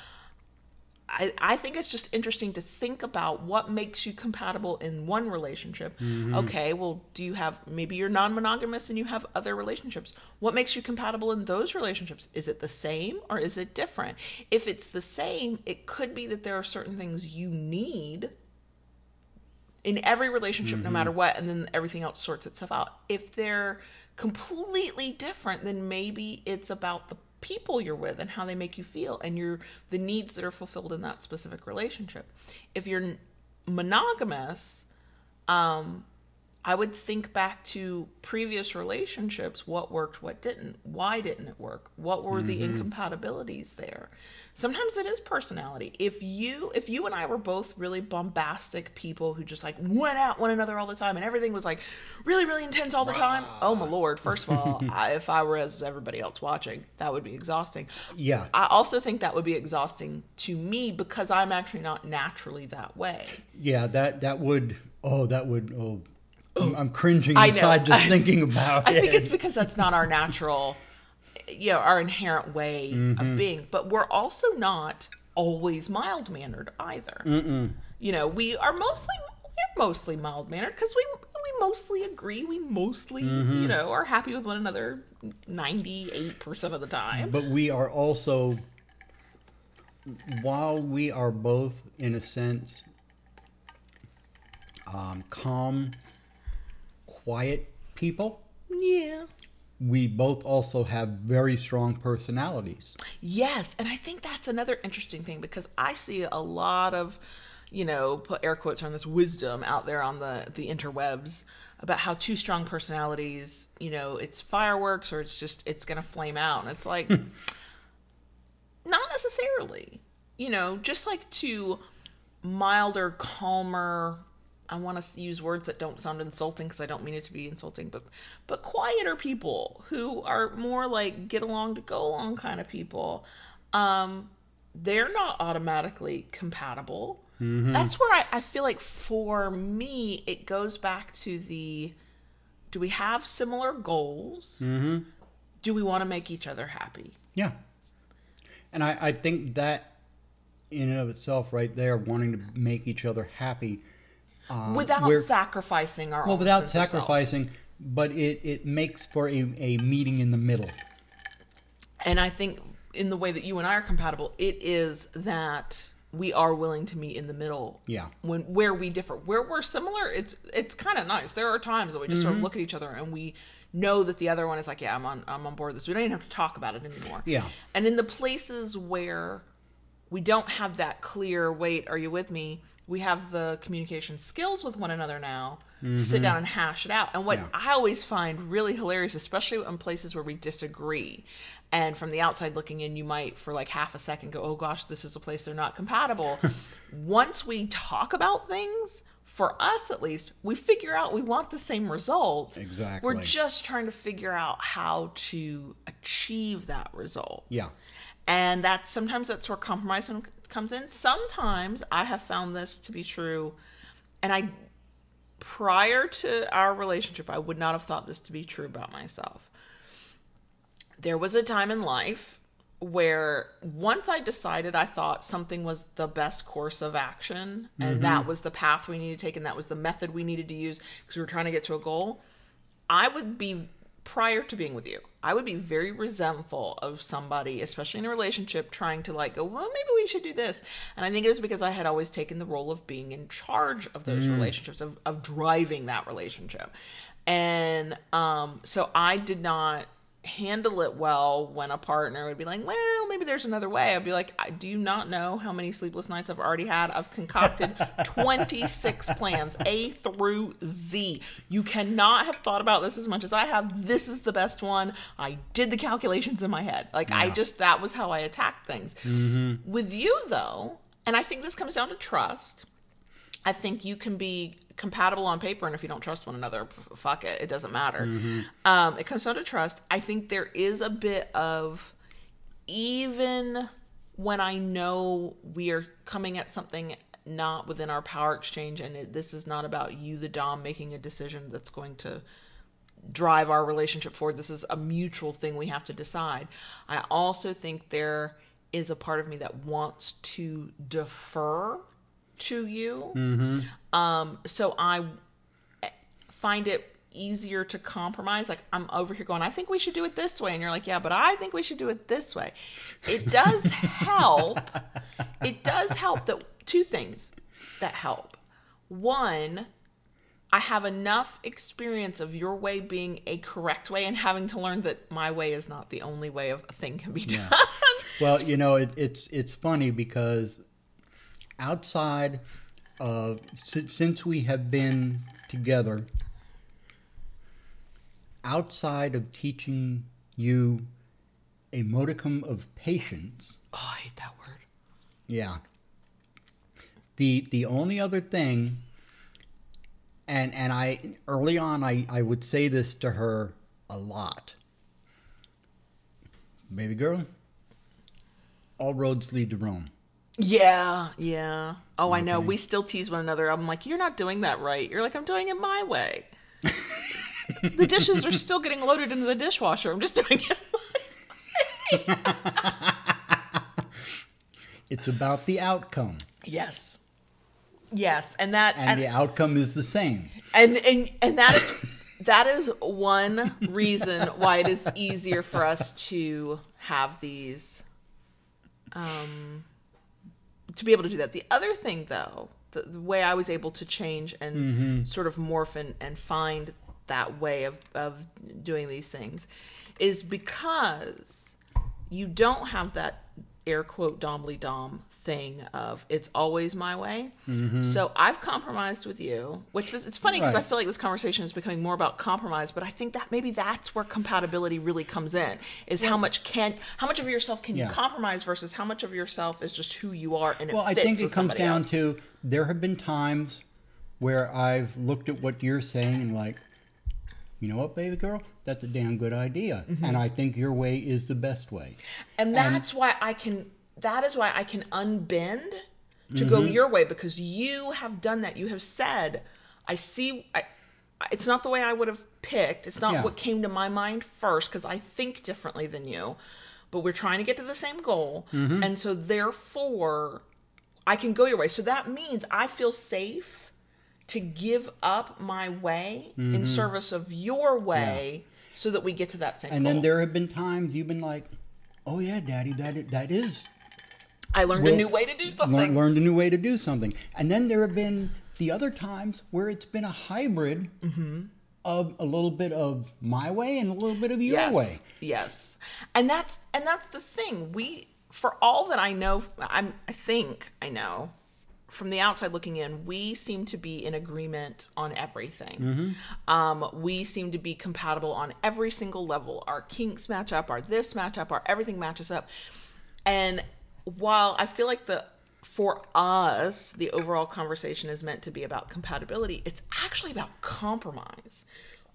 I, I think it's just interesting to think about what makes you compatible in one relationship. Mm-hmm. Okay, well, do you have maybe you're non monogamous and you have other relationships? What makes you compatible in those relationships? Is it the same or is it different? If it's the same, it could be that there are certain things you need in every relationship no mm-hmm. matter what and then everything else sorts itself out if they're completely different then maybe it's about the people you're with and how they make you feel and your the needs that are fulfilled in that specific relationship. If you're monogamous um I would think back to previous relationships, what worked, what didn't, why didn't it work, what were the mm-hmm. incompatibilities there. Sometimes it is personality. If you if you and I were both really bombastic people who just like went at one another all the time and everything was like really really intense all the time, oh my lord, first of all, I, if I were as everybody else watching, that would be exhausting. Yeah. I also think that would be exhausting to me because I'm actually not naturally that way. Yeah, that that would oh that would oh I'm, I'm cringing inside just thinking about I it. think it's because that's not our natural, you know, our inherent way of being. But we're also not always mild mannered either. You know, we are mostly we're mostly mild mannered because we we mostly agree. We mostly you know are happy with one another ninety eight percent of the time. but we are also while we are both in a sense um, calm quiet people Yeah. we both also have very strong personalities Yes, and I think that's another interesting thing because I see a lot of, you know, put air quotes on this wisdom out there on the the interwebs about how two strong personalities, you know, it's fireworks or it's just it's gonna flame out, and it's like, not necessarily, you know, just like two milder, calmer. I want to use words that don't sound insulting because I don't mean it to be insulting, but but quieter people who are more like get along to go along kind of people. Um, they're not automatically compatible. That's where I, I feel like for me it goes back to the do we have similar goals? Mm-hmm. Do we want to make each other happy? yeah and I, I think that in and of itself right there wanting to make each other happy um, without we're- sacrificing our well own without of self. sacrificing but it, it makes for a, a meeting in the middle And I think in the way that you and I are compatible, it is that we are willing to meet in the middle. Yeah. When where we differ, where we're similar, it's it's kind of nice. There are times that we just Mm-hmm. sort of look at each other and we know that the other one is like, yeah, I'm on I'm on board with this. We don't even have to talk about it anymore. Yeah. And in the places where we don't have that clear wait, are you with me? We have the communication skills with one another now to sit mm-hmm. down and hash it out. And what Yeah. I always find really hilarious, especially in places where we disagree, and from the outside looking in, you might for like half a second go, "Oh gosh, this is a place they're not compatible." Once we talk about things, for us at least, we figure out we want the same result. Exactly. We're just trying to figure out how to achieve that result. Yeah. And that sometimes that's where compromise comes in. Sometimes I have found this to be true, and I prior to our relationship, I would not have thought this to be true about myself. There was a time in life where once I decided I thought something was the best course of action and mm-hmm. that was the path we needed to take and that was the method we needed to use because we were trying to get to a goal, I would be prior to being with you, I would be very resentful of somebody, especially in a relationship, trying to like go, well, maybe we should do this. And I think it was because I had always taken the role of being in charge of those relationships, of, of driving that relationship. And um, so I did not handle it well when a partner would be like, well, maybe there's another way. I'd be like, I, do you not know how many sleepless nights I've already had? I've concocted 26 plans, A through Z. You cannot have thought about this as much as I have. This is the best one. I did the calculations in my head. Like, I just, that was how I attacked things. Mm-hmm. With you, though, and I think this comes down to trust. I think you can be compatible on paper, and if you don't trust one another, fuck it, it doesn't matter. Um, it comes down to trust. I think there is a bit of even when I know we are coming at something not within our power exchange, and it, this is not about you, the Dom, making a decision that's going to drive our relationship forward. This is a mutual thing we have to decide. I also think there is a part of me that wants to defer to you. Um, so I find it easier to compromise. Like I'm over here going, I think we should do it this way. And you're like, yeah, but I think we should do it this way. It does help. it does help that two things that help. One, I have enough experience of your way being a correct way and having to learn that my way is not the only way of a thing can be done. Well, you know, it, it's it's funny because outside of since we have been together, outside of teaching you a modicum of patience, oh, I hate that word. yeah. The the only other thing and and I early on I, I would say this to her a lot. Baby girl, all roads lead to Rome. Yeah, yeah. Oh, I know. We still tease one another. I'm like, you're not doing that right. You're like, I'm doing it my way. the dishes are still getting loaded into the dishwasher. I'm just doing it. It's about the outcome, yes, yes, and that and, the outcome is the same. and and and that is that is one reason why it is easier for us to have these um to be able to do that. The other thing though the, the way i was able to change and mm-hmm. sort of morph and, and find that way of of doing these things is because you don't have that air quote domly dom thing of it's always my way. Mm-hmm. So I've compromised with you, which is it's funny because I feel like this conversation is becoming more about compromise, but I think that maybe that's where compatibility really comes in is how much can how much of yourself can Yeah. you compromise versus how much of yourself is just who you are and it Well, I think it comes down else. to there have been times where I've looked at what you're saying and like, you know what, baby girl, that's a damn good idea, Mm-hmm. and I think your way is the best way. and that's why I can that is why I can unbend to go Mm-hmm. your way because you have done that. You have said, I see I it's not the way I would have picked. It's not Yeah. what came to my mind first because I think differently than you. But we're trying to get to the same goal. Mm-hmm. And so therefore I can go your way. So that means I feel safe to give up my way in service of your way so that we get to that same Mm-hmm. And goal. then there have been times you've been like, oh yeah, daddy, that that is I learned a new way to do something. learn, learned a new way to do something. And then there have been the other times where it's been a hybrid Mm-hmm. of a little bit of my way and a little bit of your yes. way. Yes. And that's and that's the thing. We for all that I know I'm I think I know from the outside looking in, we seem to be in agreement on everything. Mm-hmm. Um, we seem to be compatible on every single level. Our kinks match up, our this match up, our everything matches up. And while I feel like the for us, the overall conversation is meant to be about compatibility, it's actually about compromise.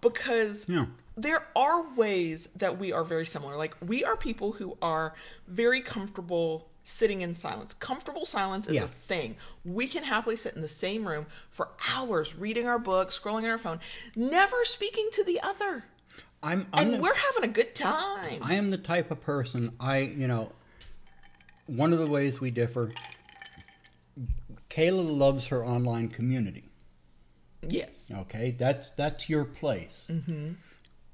Because Yeah. there are ways that we are very similar. Like we are people who are very comfortable sitting in silence. Comfortable silence is Yeah. a thing. We can happily sit in the same room for hours reading our book, scrolling on our phone, never speaking to the other. I'm, I'm And the, we're having a good time. I am the type of person I you know. One of the ways we differ. Kayla loves her online community. yes. Okay, that's that's your place. Mm-hmm.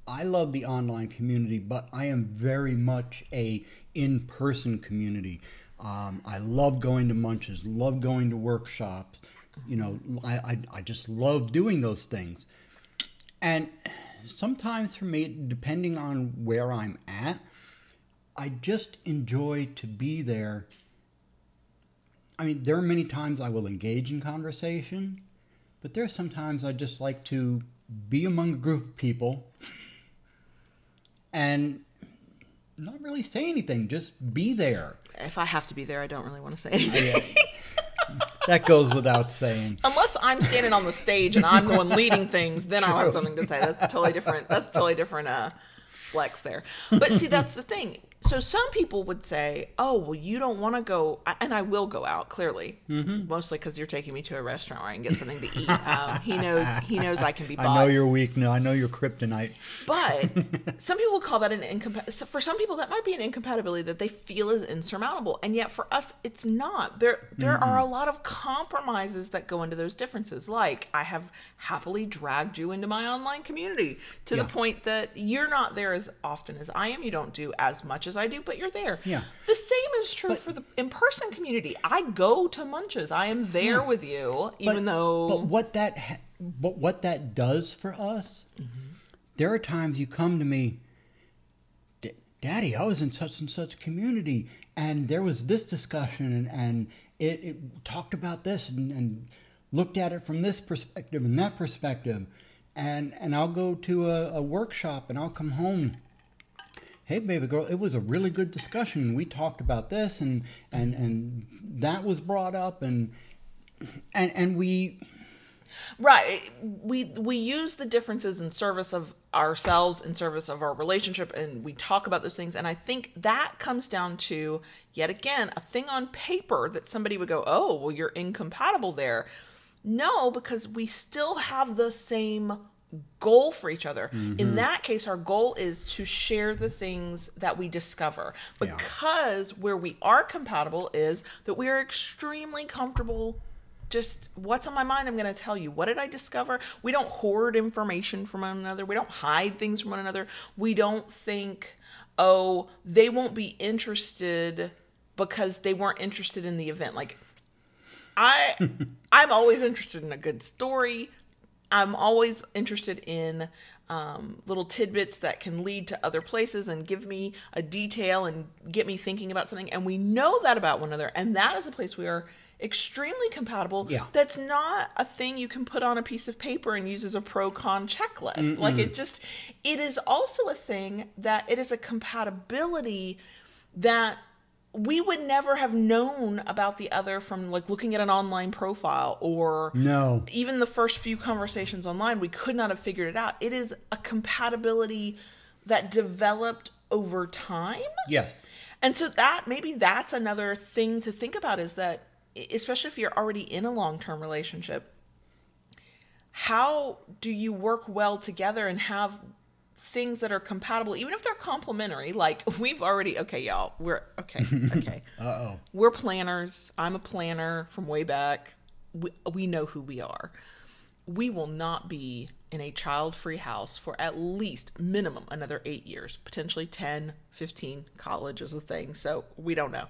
I love the online community, but I am very much a in-person community. Um, I love going to munches, love going to workshops. You know, I, I I just love doing those things. And sometimes for me, depending on where I'm at, I just enjoy to be there. I mean, there are many times I will engage in conversation, but there are sometimes I just like to be among a group of people and not really say anything, just be there. If I have to be there, I don't really want to say anything. That goes without saying. Unless I'm standing on the stage and I'm the one leading things, then I'll have something to say. That's totally different. That's totally different uh, flex there. But see, that's the thing. So some people would say, "Oh, well, you don't want to go," and I will go out clearly, Mm-hmm. mostly because you're taking me to a restaurant where I can get something to eat. Um, he knows. He knows I can be bought. I know you're weak now. I know you're kryptonite. But some people would call that an incompatibility. For some people, that might be an incompatibility that they feel is insurmountable, and yet for us, it's not. There, there are a lot of compromises that go into those differences. Like I have happily dragged you into my online community to Yeah. the point that you're not there as often as I am. You don't do as much as I do, but you're there. Yeah. The same is true for the in-person community. I go to Munches. I am there Yeah. with you, even but, though. but what that ha- but what that does for us mm-hmm. there are times you come to me "D- daddy i was in such and such community and there was this discussion and, and it, it talked about this and, and looked at it from this perspective and that perspective and and i'll go to a, a workshop and i'll come home hey baby girl it was a really good discussion we talked about this and and and that was brought up and and and we Right. We we use the differences in service of ourselves, in service of our relationship, and we talk about those things. And I think that comes down to yet again a thing on paper that somebody would go, "Oh, well, you're incompatible there." No, because we still have the same goal for each other. In mm-hmm. that case, our goal is to share the things that we discover. Yeah. Because where we are compatible is that we are extremely comfortable just what's on my mind? I'm going to tell you. What did i discover? We don't hoard information from one another. We don't hide things from one another. We don't think oh they won't be interested because they weren't interested in the event. Like i i'm always interested in a good story. I'm always interested in um, little tidbits that can lead to other places and give me a detail and get me thinking about something. And we know that about one another. And that is a place we are extremely compatible. Yeah. that's not a thing you can put on a piece of paper and use as a pro con checklist. Like it just it is also a thing that it is a compatibility that we would never have known about the other from like looking at an online profile or No. even the first few conversations online. We could not have figured it out. It is a compatibility that developed over time. Yes. And so that maybe that's another thing to think about is that especially if you're already in a long-term relationship how do you work well together and have things that are compatible even if they're complementary like we've already okay y'all we're okay okay. Uh-oh. We're planners. I'm a planner from way back. We, we know who we are. We will not be in a child-free house for at least minimum another eight years potentially 10 15 college is a thing so we don't know.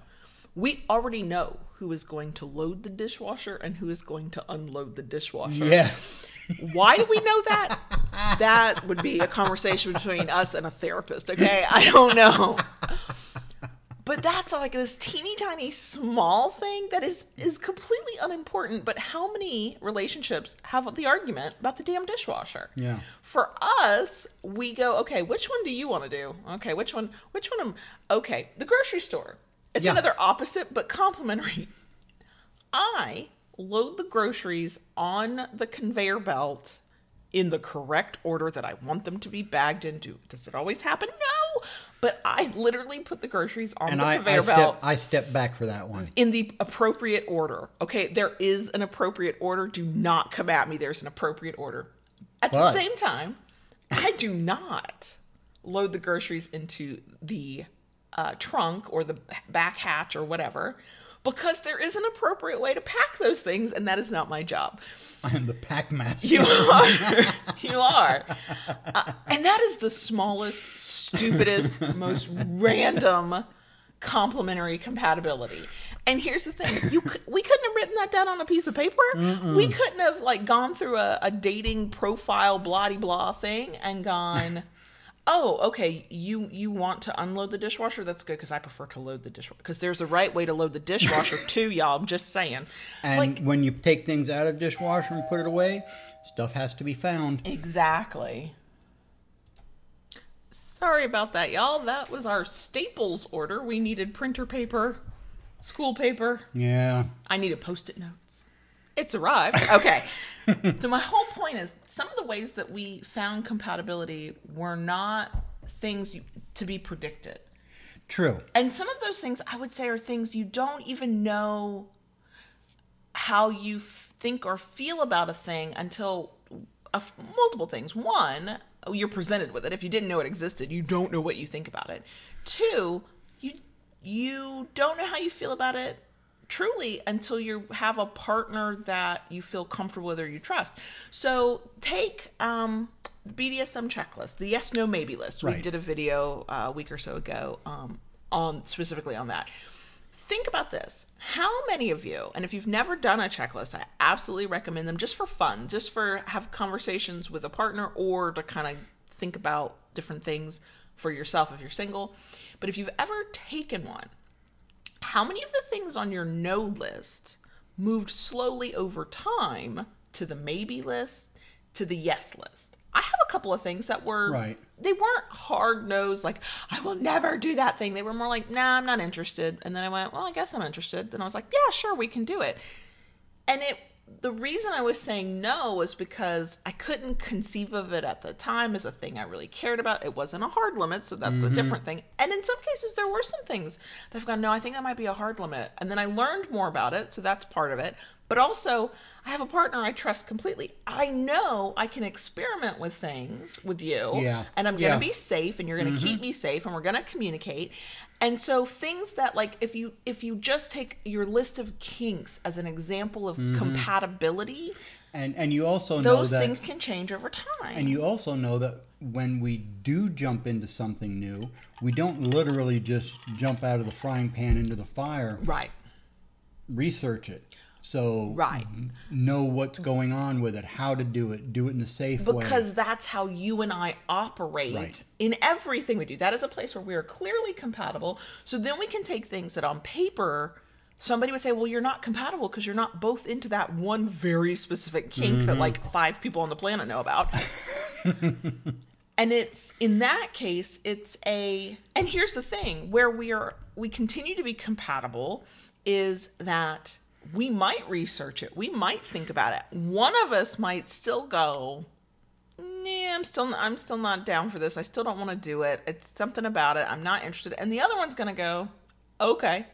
We already know who is going to load the dishwasher and who is going to unload the dishwasher. Yes why do we know that? That would be a conversation between us and a therapist, okay? I don't know. But that's like this teeny tiny small thing that is is completely unimportant. But how many relationships have the argument about the damn dishwasher? Yeah. For us, we go, okay, which one do you want to do? Okay, which one? Which one? Am, okay, the grocery store. It's Yeah. another opposite but complementary. I load the groceries on the conveyor belt in the correct order that I want them to be bagged into. Does it always happen? No. But I literally put the groceries on And the I, I conveyor step belt I step back for that one. in the appropriate order. Okay, there is an appropriate order. Do not come at me. There's an appropriate order. At the same time, I do not load the groceries into the uh, trunk or the back hatch or whatever because there is an appropriate way to pack those things, and that is not my job. I am the pack master. You are. you are. Uh, and that is the smallest, stupidest, most random complementary compatibility. And here's the thing: you we couldn't have written that down on a piece of paper. We couldn't have like gone through a, a dating profile, blah blah thing, and gone. Oh, okay. You you want to unload the dishwasher? That's good because I prefer to load the dishwasher because there's a right way to load the dishwasher too, y'all. I'm just saying. and like when you take things out of the dishwasher and put it away, stuff has to be found. Exactly. Sorry about that, y'all. That was our staples order. We needed printer paper, school paper. Yeah. I need a post it notes. It's arrived. Okay. so, my whole point is some of the ways that we found compatibility were not things you, to be predicted. True. And some of those things I would say are things you don't even know how you f- think or feel about a thing until a f- multiple things. One, you're presented with it. If you didn't know it existed, you don't know what you think about it. Two, you you don't know how you feel about it truly until you have a partner that you feel comfortable with or you trust. So take um, BDSM checklist, the yes, no, maybe list. We did a video uh, a week or so ago um, on specifically on that. Think about this. How many of you, and if you've never done a checklist, I absolutely recommend them just for fun, just for have conversations with a partner or to kind of think about different things for yourself if you're single. But if you've ever taken one, how many of the things on your no list moved slowly over time to the maybe list to the yes list? I have a couple of things that were Right. they weren't hard nosed like I will never do that thing. They were more like, nah, I'm not interested. And then I went, well, I guess I'm interested. Then I was like, yeah, sure, we can do it. And it the reason I was saying no was because I couldn't conceive of it at the time as a thing I really cared about. It wasn't a hard limit, so that's a mm-hmm. different thing. And in some cases, there were some things that I've gone, no, I think that might be a hard limit. And then I learned more about it, so that's part of it. But also, I have a partner I trust completely. I know I can experiment with things with you, Yeah. and I'm going to be safe, and you're going to keep mm-hmm. me safe, and we're going to communicate. And so things that like if you if you just take your list of kinks as an example of mm-hmm. compatibility, And and you also know those that things can change over time. and you also know that when we do jump into something new, we don't literally just jump out of the frying pan into the fire. right. Research it. So Right. know what's going on with it, how to do it, do it in a safe way. Because that's how you and I operate Right. in everything we do. That is a place where we are clearly compatible. So then we can take things that on paper somebody would say, "Well, you're not compatible because you're not both into that one very specific kink Mm-hmm. that like five people on the planet know about." and it's in that case it's a and here's the thing where we are we continue to be compatible is that we might research it. We might think about it. One of us might still go nah i'm still i'm still not down for this. I still don't want to do it. It's something about it. I'm not interested. And the other one's gonna go okay.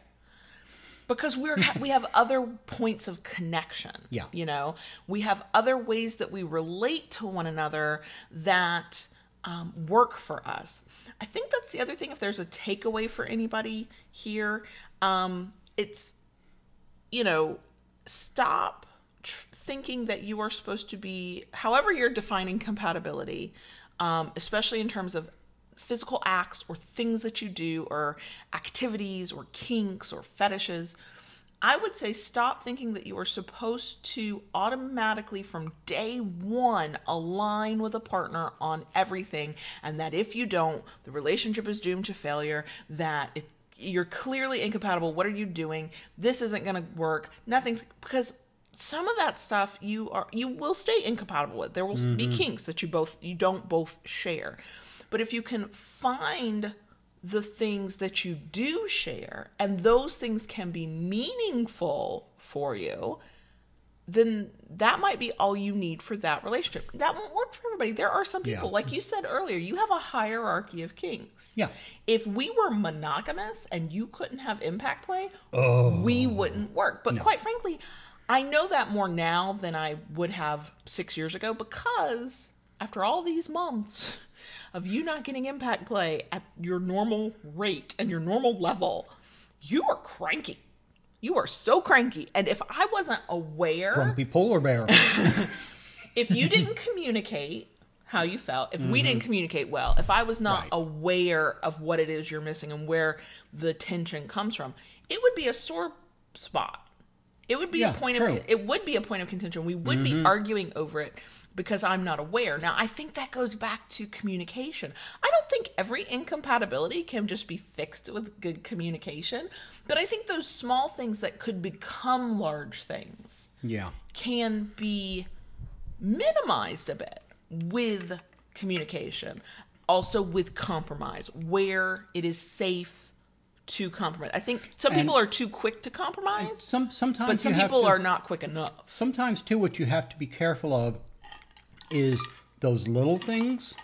Because we're we have other points of connection Yeah. you know? We have other ways that we relate to one another that um, work for us. I think that's the other thing if there's a takeaway for anybody here um, it's you know stop tr- thinking that you are supposed to be however you're defining compatibility um, especially in terms of physical acts or things that you do or activities or kinks or fetishes i would say stop thinking that you are supposed to automatically from day one align with a partner on everything and that if you don't the relationship is doomed to failure that it you're clearly incompatible. What are you doing? This isn't going to work. Nothing's because some of that stuff you are you will stay incompatible with. There will be mm-hmm. kinks that you both you don't both share. But if you can find the things that you do share and those things can be meaningful for you, then that might be all you need for that relationship. That won't work for everybody. There are some people, Yeah. like you said earlier, you have a hierarchy of kinks. Yeah. If we were monogamous and you couldn't have impact play, Oh. we wouldn't work. But quite frankly, I know that more now than I would have six years ago because after all these months of you not getting impact play at your normal rate and your normal level, you are cranky. You are so cranky. And if I wasn't aware, Grumpy polar bear. if you didn't communicate how you felt, if we didn't mm-hmm. communicate well, if I was not Right. aware of what it is you're missing and where the tension comes from, it would be a sore spot. It would be Yeah, a point true. of it would be a point of contention. We would be mm-hmm. arguing over it because I'm not aware. Now, I think that goes back to communication. I don't think every incompatibility can just be fixed with good communication, but I think those small things that could become large things yeah. can be minimized a bit with communication, also with compromise, where it is safe to compromise. I think some And- people are too quick to compromise, Some sometimes but some people to- are not quick enough. sometimes too what you have to be careful of is those little things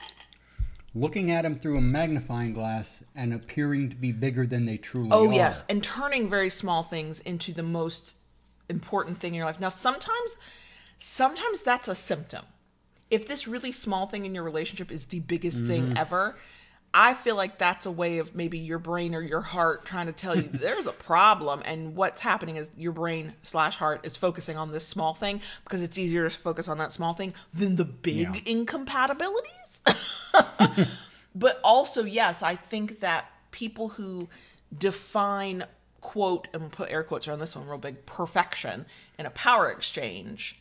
looking at them through a magnifying glass and appearing to be bigger than they truly Oh are. Oh, yes, and turning very small things into the most important thing in your life. Now sometimes sometimes that's a symptom. If this really small thing in your relationship is the biggest thing mm-hmm. ever, I feel like that's a way of maybe your brain or your heart trying to tell you there's a problem, and what's happening is your brain slash heart is focusing on this small thing because it's easier to focus on that small thing than the big Yeah. incompatibilities. but also yes i think that people who define quote and put air quotes around this one real big perfection in a power exchange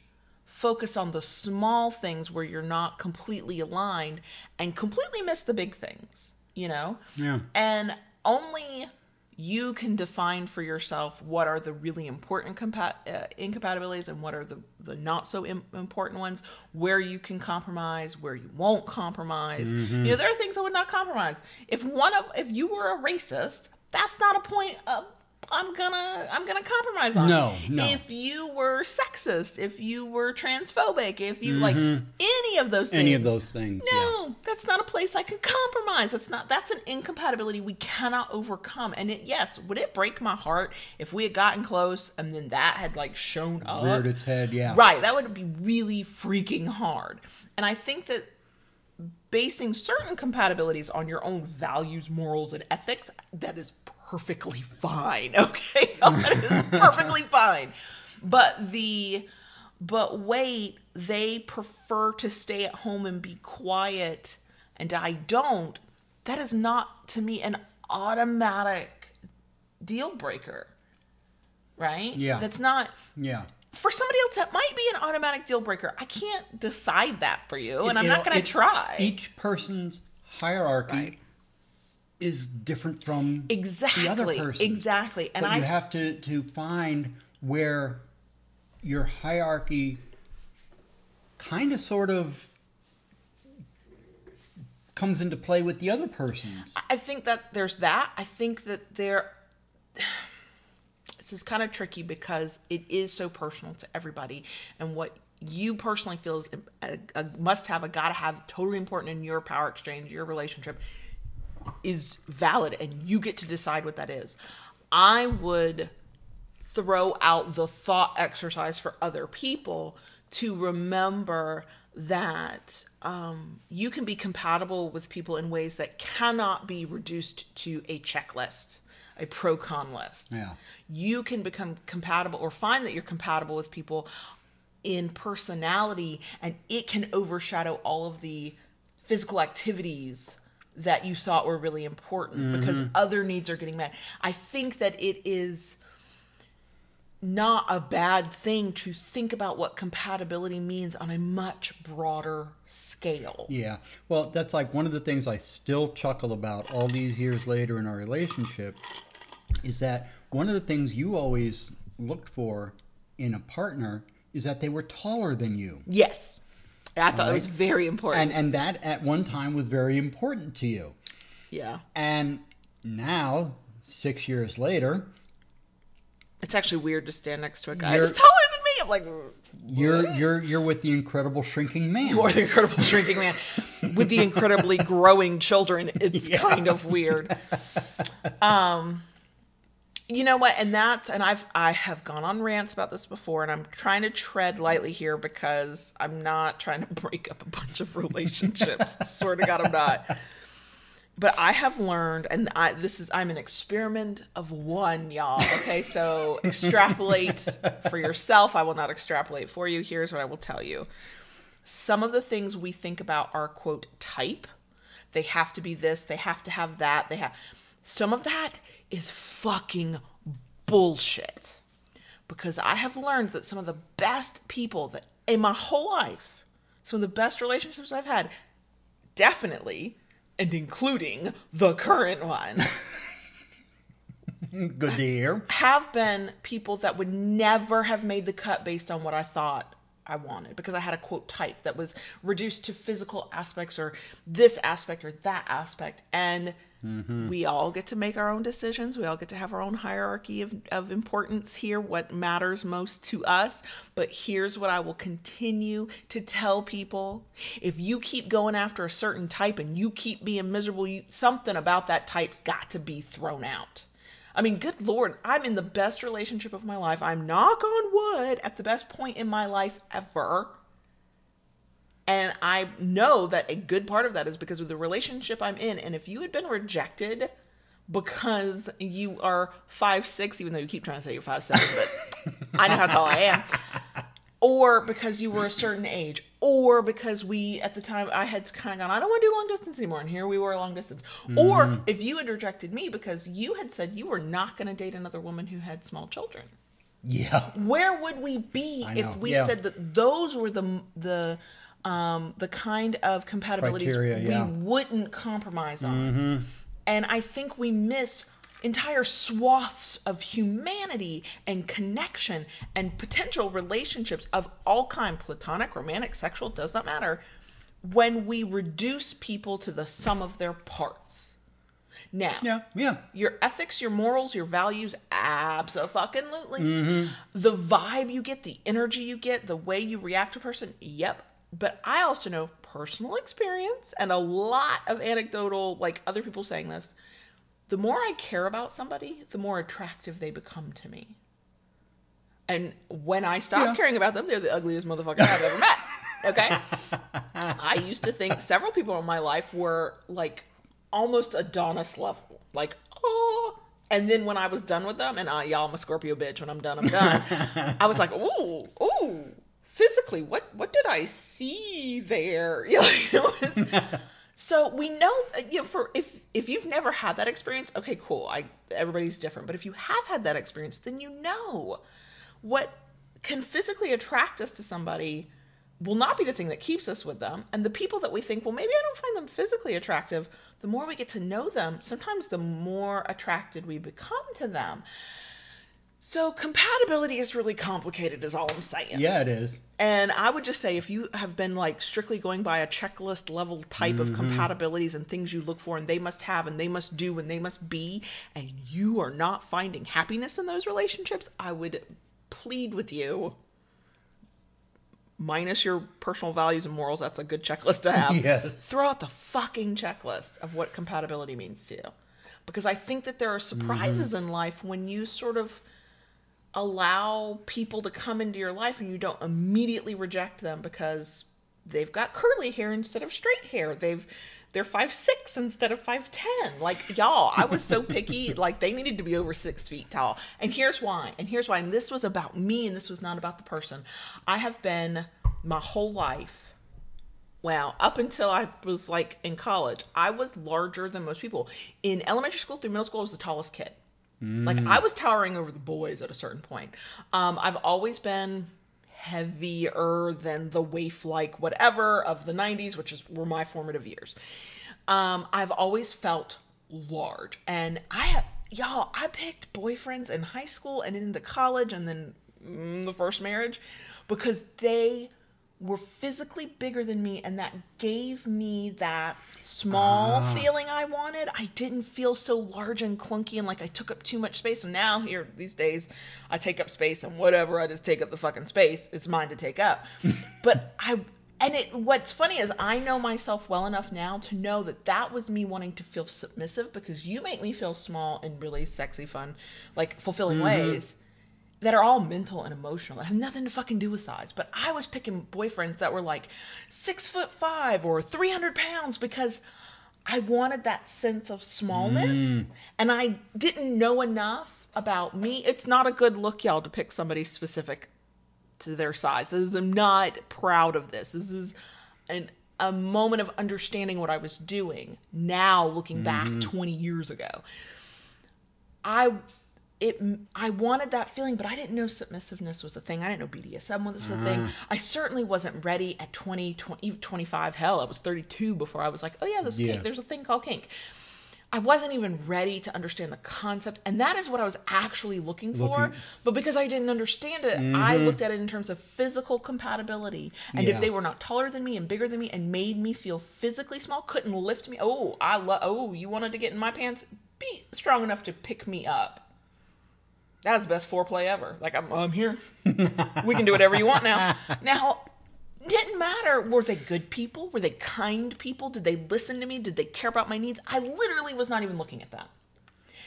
focus on the small things where you're not completely aligned and completely miss the big things you know Yeah. and only you can define for yourself what are the really important compa- uh, incompatibilities and what are the, the not so Im- important ones where you can compromise where you won't compromise Mm-hmm. you know there are things i would not compromise if one of if you were a racist that's not a point of i'm gonna i'm gonna compromise on No, no. if you were sexist if you were transphobic if you like any of those things Mm-hmm. Any of those things, yeah. no that's not a place i can compromise that's not that's an incompatibility we cannot overcome and it yes would it break my heart if we had gotten close and then that had like shown up Reared its head, yeah. right that would be really freaking hard and i think that basing certain compatibilities on your own values morals and ethics that is perfectly fine okay that is perfectly fine but the but wait they prefer to stay at home and be quiet and i don't that is not to me an automatic deal breaker right Yeah. that's not Yeah. for somebody else that might be an automatic deal breaker i can't decide that for you and i'm not going to try Each person's hierarchy Right. Is different from exactly the other person. exactly and but i you have to, to find where your hierarchy kind of sort of comes into play with the other person's. I think that there's that. I think that there. This is kind of tricky because it is so personal to everybody, and what you personally feel is a, a must have, a gotta have, totally important in your power exchange, your relationship, is valid, and you get to decide what that is. I would throw out the thought exercise for other people to remember that um, you can be compatible with people in ways that cannot be reduced to a checklist, a pro con list. Yeah. You can become compatible or find that you're compatible with people in personality, and it can overshadow all of the physical activities that you thought were really important mm-hmm. because other needs are getting met. I think that it is not a bad thing to think about what compatibility means on a much broader scale. Yeah. Well, that's like one of the things I still chuckle about all these years later in our relationship is that one of the things you always looked for in a partner is that they were taller than you. Yes. I thought it Right. was very important. And and that at one time was very important to you. yeah. And now, 6 years later, It's actually weird to stand next to a guy who's taller than me. I'm like, you're you're you're with the incredible shrinking man. you are the incredible shrinking man with the incredibly growing children. It's Yeah. kind of weird. Um, you know what? And that's and I've I have gone on rants about this before, and I'm trying to tread lightly here because I'm not trying to break up a bunch of relationships. Swear to God, I'm not. But I have learned, and I this is I'm an experiment of one, y'all. Okay, so extrapolate for yourself. I will not extrapolate for you. Here's what I will tell you some of the things we think about are quote type they have to be this they have to have that they have some of that is fucking bullshit because i have learned that some of the best people that in my whole life some of the best relationships i've had definitely and including the current one Good to hear. have been people that would never have made the cut based on what I thought I wanted because I had a quote type that was reduced to physical aspects or this aspect or that aspect. And Mm-hmm. we all get to make our own decisions. We all get to have our own hierarchy of, of importance here, what matters most to us. But here's what I will continue to tell people if you keep going after a certain type and you keep being miserable, you, something about that type's got to be thrown out. I mean, good lord, I'm in the best relationship of my life. I'm knock on wood at the best point in my life ever. I know that a good part of that is because of the relationship I'm in. And if you had been rejected because you are five six, even though you keep trying to say you're five seven, but I know how tall I am, or because you were a certain age, or because we at the time I had kind of gone, I don't want to do long distance anymore, and here we were long distance, or mm-hmm. if you had rejected me because you had said you were not going to date another woman who had small children Yeah. where would we be if we yeah. said that those were the the um the kind of compatibilities Criteria, yeah. we wouldn't compromise on and i think we miss entire swaths of humanity and connection and potential relationships of all kind platonic romantic sexual does not matter when we reduce people to the sum of their parts now Yeah. Yeah. your ethics, your morals, your values, absolutely. Mm-hmm. The vibe you get, the energy you get, the way you react to a person, yep. But I also know personal experience and a lot of anecdotal, like other people saying this. The more I care about somebody, the more attractive they become to me. And when I stop Yeah. caring about them, they're the ugliest motherfucker I've ever met. Okay? I used to think several people in my life were like almost Adonis level. Like, oh. And then when I was done with them, and uh, y'all, I'm a Scorpio bitch. When I'm done, I'm done. I was like, ooh, ooh. Physically, what what did I see there? You know, it was, so we know, uh, you know, for if if you've never had that experience, okay, cool. I everybody's different, but if you have had that experience, then you know what can physically attract us to somebody will not be the thing that keeps us with them. And the people that we think, well, maybe I don't find them physically attractive, the more we get to know them, sometimes the more attracted we become to them. So compatibility is really complicated, is all I'm saying. Yeah, it is. And I would just say if you have been like strictly going by a checklist level type of mm-hmm. compatibilities and things you look for and they must have and they must do and they must be, and you are not finding happiness in those relationships, I would plead with you. Minus your personal values and morals, that's a good checklist to have. Yes. Throw out the fucking checklist of what compatibility means to you. Because I think that there are surprises mm-hmm. in life when you sort of allow people to come into your life and you don't immediately reject them because they've got curly hair instead of straight hair. They've they're five six instead of five ten. Like y'all, I was so picky. Like they needed to be over six feet tall. And here's why. And here's why. And this was about me, and this was not about the person. I have been my whole life. Well, up until I was like in college, I was larger than most people. In elementary school through middle school, I was the tallest kid. Like I was towering over the boys at a certain point. Um, I've always been heavier than the waif like whatever of the 90s, which is were my formative years. Um, I've always felt large, and I have y'all, I picked boyfriends in high school and into college and then mm, the first marriage because they were physically bigger than me and that gave me that small ah. feeling I wanted. I didn't feel so large and clunky and like I took up too much space. And now here these days I take up space and whatever, I just take up the fucking space. It's mine to take up. but I and it what's funny is I know myself well enough now to know that that was me wanting to feel submissive because you make me feel small in really sexy fun like fulfilling mm-hmm. ways that are all mental and emotional that have nothing to fucking do with size. But I was picking boyfriends that were like six foot five or 300 pounds because I wanted that sense of smallness mm. and I didn't know enough about me. It's not a good look, y'all, to pick somebody specific to their size. This is, I'm not proud of this. This is an, a moment of understanding what I was doing now looking back mm-hmm. 20 years ago. I it I wanted that feeling, but I didn't know submissiveness was a thing. I didn't know BDSM was a ah. thing. I certainly wasn't ready at 20, 20 even 25. Hell, I was 32 before I was like, oh yeah, this Yeah. kink, there's a thing called kink. I wasn't even ready to understand the concept, and that is what I was actually looking for. Looking- But because I didn't understand it, I mm-hmm. looked at it in terms of physical compatibility. And if they were not taller than me and bigger than me and made me feel physically small, couldn't lift me. Oh, I love. Oh, you wanted to get in my pants? Be strong enough to pick me up. That was the best foreplay ever. Like I'm, I'm here. we can do whatever you want now. Now, didn't matter. Were they good people? Were they kind people? Did they listen to me? Did they care about my needs? I literally was not even looking at that.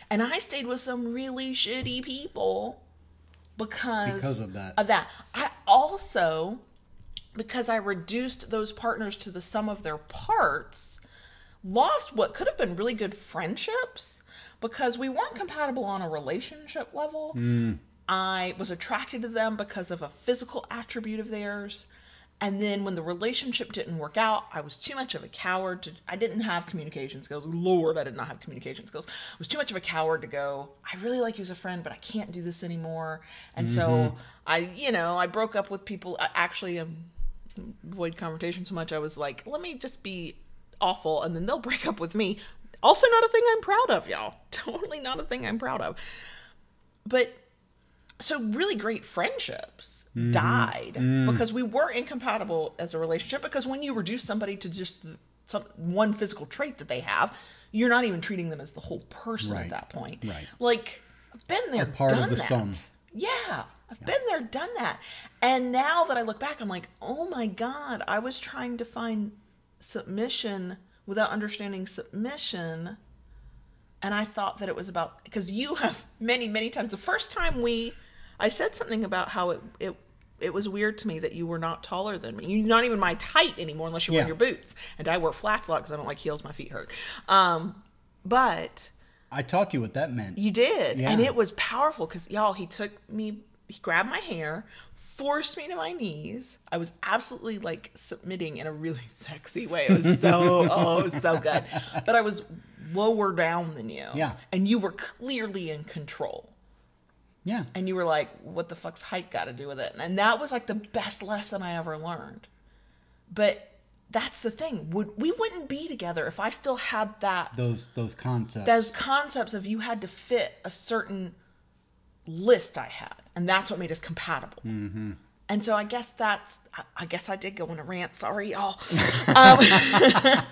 And I stayed with some really shitty people because Because of that. Of that. I also, because I reduced those partners to the sum of their parts, lost what could have been really good friendships because we weren't compatible on a relationship level. I was attracted to them because of a physical attribute of theirs. And then when the relationship didn't work out, I was too much of a coward to I didn't have communication skills. Lord, I did not have communication skills. I was too much of a coward to go, I really like you as a friend, but I can't do this anymore. And so I, you know, I broke up with people I actually um avoid confrontation so much. I was like, let me just be awful and then they'll break up with me. Also not a thing I'm proud of, y'all. Totally not a thing I'm proud of. But so really great friendships mm-hmm. died mm. because we were incompatible as a relationship because when you reduce somebody to just some one physical trait that they have you're not even treating them as the whole person at that point Right. like i've been there part of done the that sum. yeah i've been there done that and now that i look back i'm like oh my god i was trying to find submission without understanding submission and I thought that it was about because you have many many times the first time we I said something about how it it it was weird to me that you were not taller than me. You're not even my height anymore unless you wear Yeah. your boots. And I wear flats a lot because I don't like heels. My feet hurt. Um, but I taught you what that meant. you did, and it was powerful because y'all. He took me, he grabbed my hair, forced me to my knees. I was absolutely like submitting in a really sexy way. It was so oh, it was so good. But I was lower down than you. Yeah. and you were clearly in control. yeah. And you were like, "What the fuck's height got to do with it?" And that was like the best lesson I ever learned. But that's the thing. Would we wouldn't be together if I still had that Those those concepts. those concepts of you had to fit a certain list I had, and that's what made us compatible. Mm-hmm. And so I guess that's I- guess I did go on a rant. Sorry, y'all. um,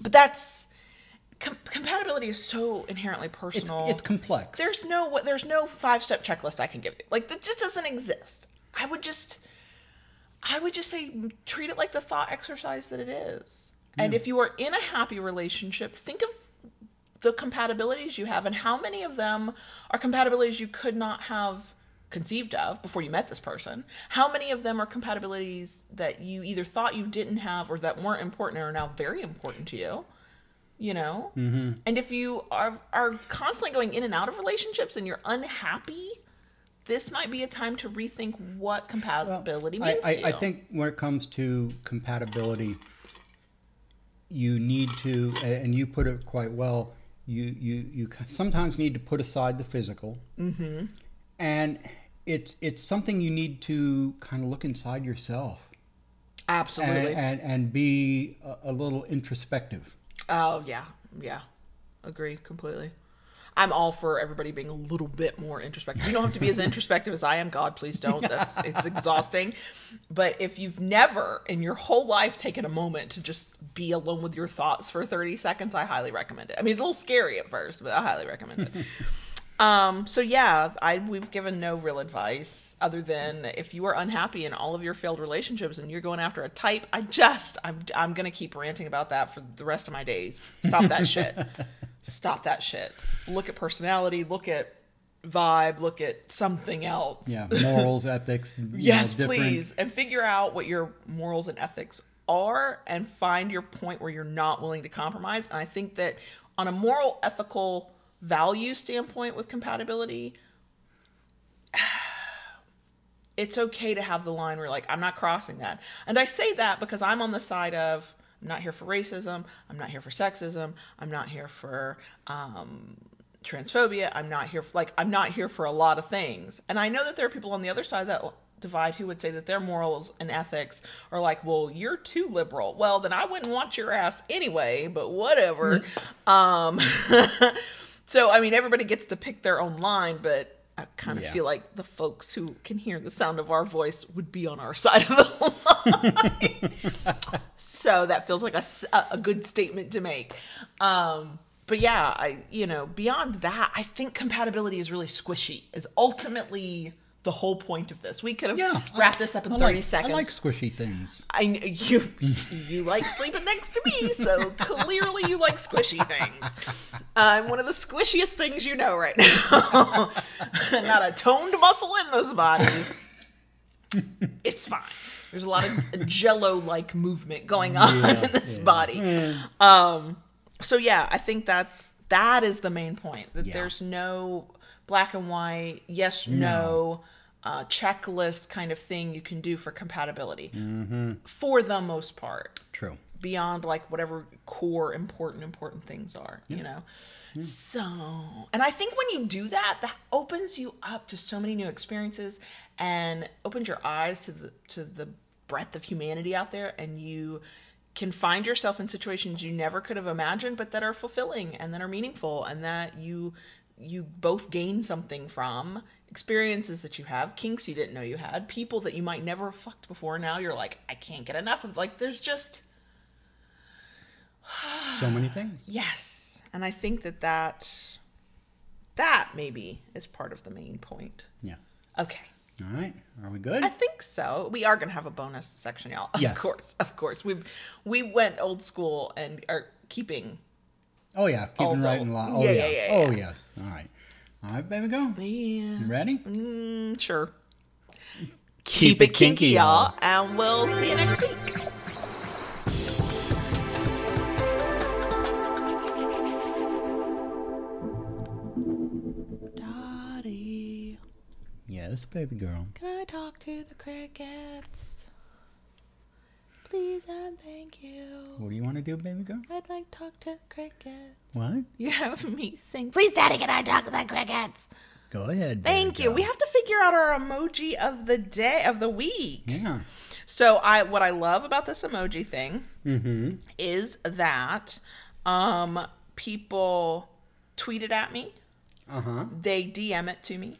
but that's com- compatibility is so inherently personal. it's complex. there's no there's no five step checklist I can give you. Like that just doesn't exist. I would just I would just say treat it like the thought exercise that it is. And if you are in a happy relationship, think of the compatibilities you have and how many of them are compatibilities you could not have conceived of before you met this person. How many of them are compatibilities that you either thought you didn't have or that weren't important and are now very important to you? You know? Mm-hmm. And if you are are constantly going in and out of relationships and you're unhappy, this might be a time to rethink what compatibility I, means I, to you. I think when it comes to compatibility, you need to, and you put it quite well. You you you sometimes need to put aside the physical, mm-hmm. and it's it's something you need to kind of look inside yourself and Absolutely. and, and be a, a little introspective. Oh yeah, yeah, agree completely. I'm all for everybody being a little bit more introspective. You don't have to be as introspective as I am. God, please don't. That's it's exhausting. But if you've never in your whole life taken a moment to just be alone with your thoughts for 30 seconds, I highly recommend it. I mean, it's a little scary at first, but I highly recommend it. Um, so yeah, I we've given no real advice other than if you are unhappy in all of your failed relationships and you're going after a type, I just I'm I'm gonna keep ranting about that for the rest of my days. Stop that shit. Stop that shit. Look at personality. Look at vibe. Look at something else. Yeah, morals, ethics. Yes, know, please. And figure out what your morals and ethics are and find your point where you're not willing to compromise. And I think that on a moral, ethical value standpoint with compatibility, it's okay to have the line where like I'm not crossing that. And I say that because I'm on the side of I'm not here for racism, I'm not here for sexism, I'm not here for um transphobia, I'm not here for, like I'm not here for a lot of things. And I know that there are people on the other side of that divide who would say that their morals and ethics are like, "Well, you're too liberal." Well, then I wouldn't want your ass anyway, but whatever. um so I mean everybody gets to pick their own line, but I kind of Yeah. feel like the folks who can hear the sound of our voice would be on our side of the line. so that feels like a, a good statement to make. Um, but yeah, I you know beyond that, I think compatibility is really squishy. Is ultimately the whole point of this. We could have Yeah, wrapped I- this up in I thirty like- seconds. I like squishy things. I you you like sleeping next to me, so clearly you like squishy things. I'm one of the squishiest things you know right now. Not a toned muscle in this body. It's fine. There's a lot of jello-like movement going on Yeah, in this yeah. body. Um, so yeah, I think that's that is the main point. That there's no black and white, yes, no, uh, checklist kind of thing you can do for compatibility. Mm-hmm. for the most part. True. beyond like whatever core important important things are you know? So and i think when you do that that opens you up to so many new experiences and opens your eyes to the to the breadth of humanity out there and you can find yourself in situations you never could have imagined but that are fulfilling and that are meaningful and that you you both gain something from experiences that you have kinks you didn't know you had people that you might never have fucked before now you're like i can't get enough of like there's just So many things. Yes, and I think that that that maybe is part of the main point. Yeah. Okay, All right. Are we good? I think so. We are gonna have a bonus section, y'all. Of Yes. course, of course. We we went old school and are keeping. Oh yeah, keeping right in line. Oh Yeah, yeah. yeah, yeah, Oh yeah. yes. All right. All right, baby, go. Yeah, You ready? mm, sure. Keep it kinky, y'all. and we'll see you next week. Dottie. Yes, baby girl. Can I talk to the crickets? Please and thank you. What do you want to do, baby girl? I'd like to talk to the crickets. What? You have me sing. Please, Daddy, can I talk to the crickets? Go ahead. baby Thank you. girl. We have to figure out our emoji of the day of the week. Yeah. So I what I love about this emoji thing Mm-hmm. is that um people tweet it at me, Uh huh. they DM it to me.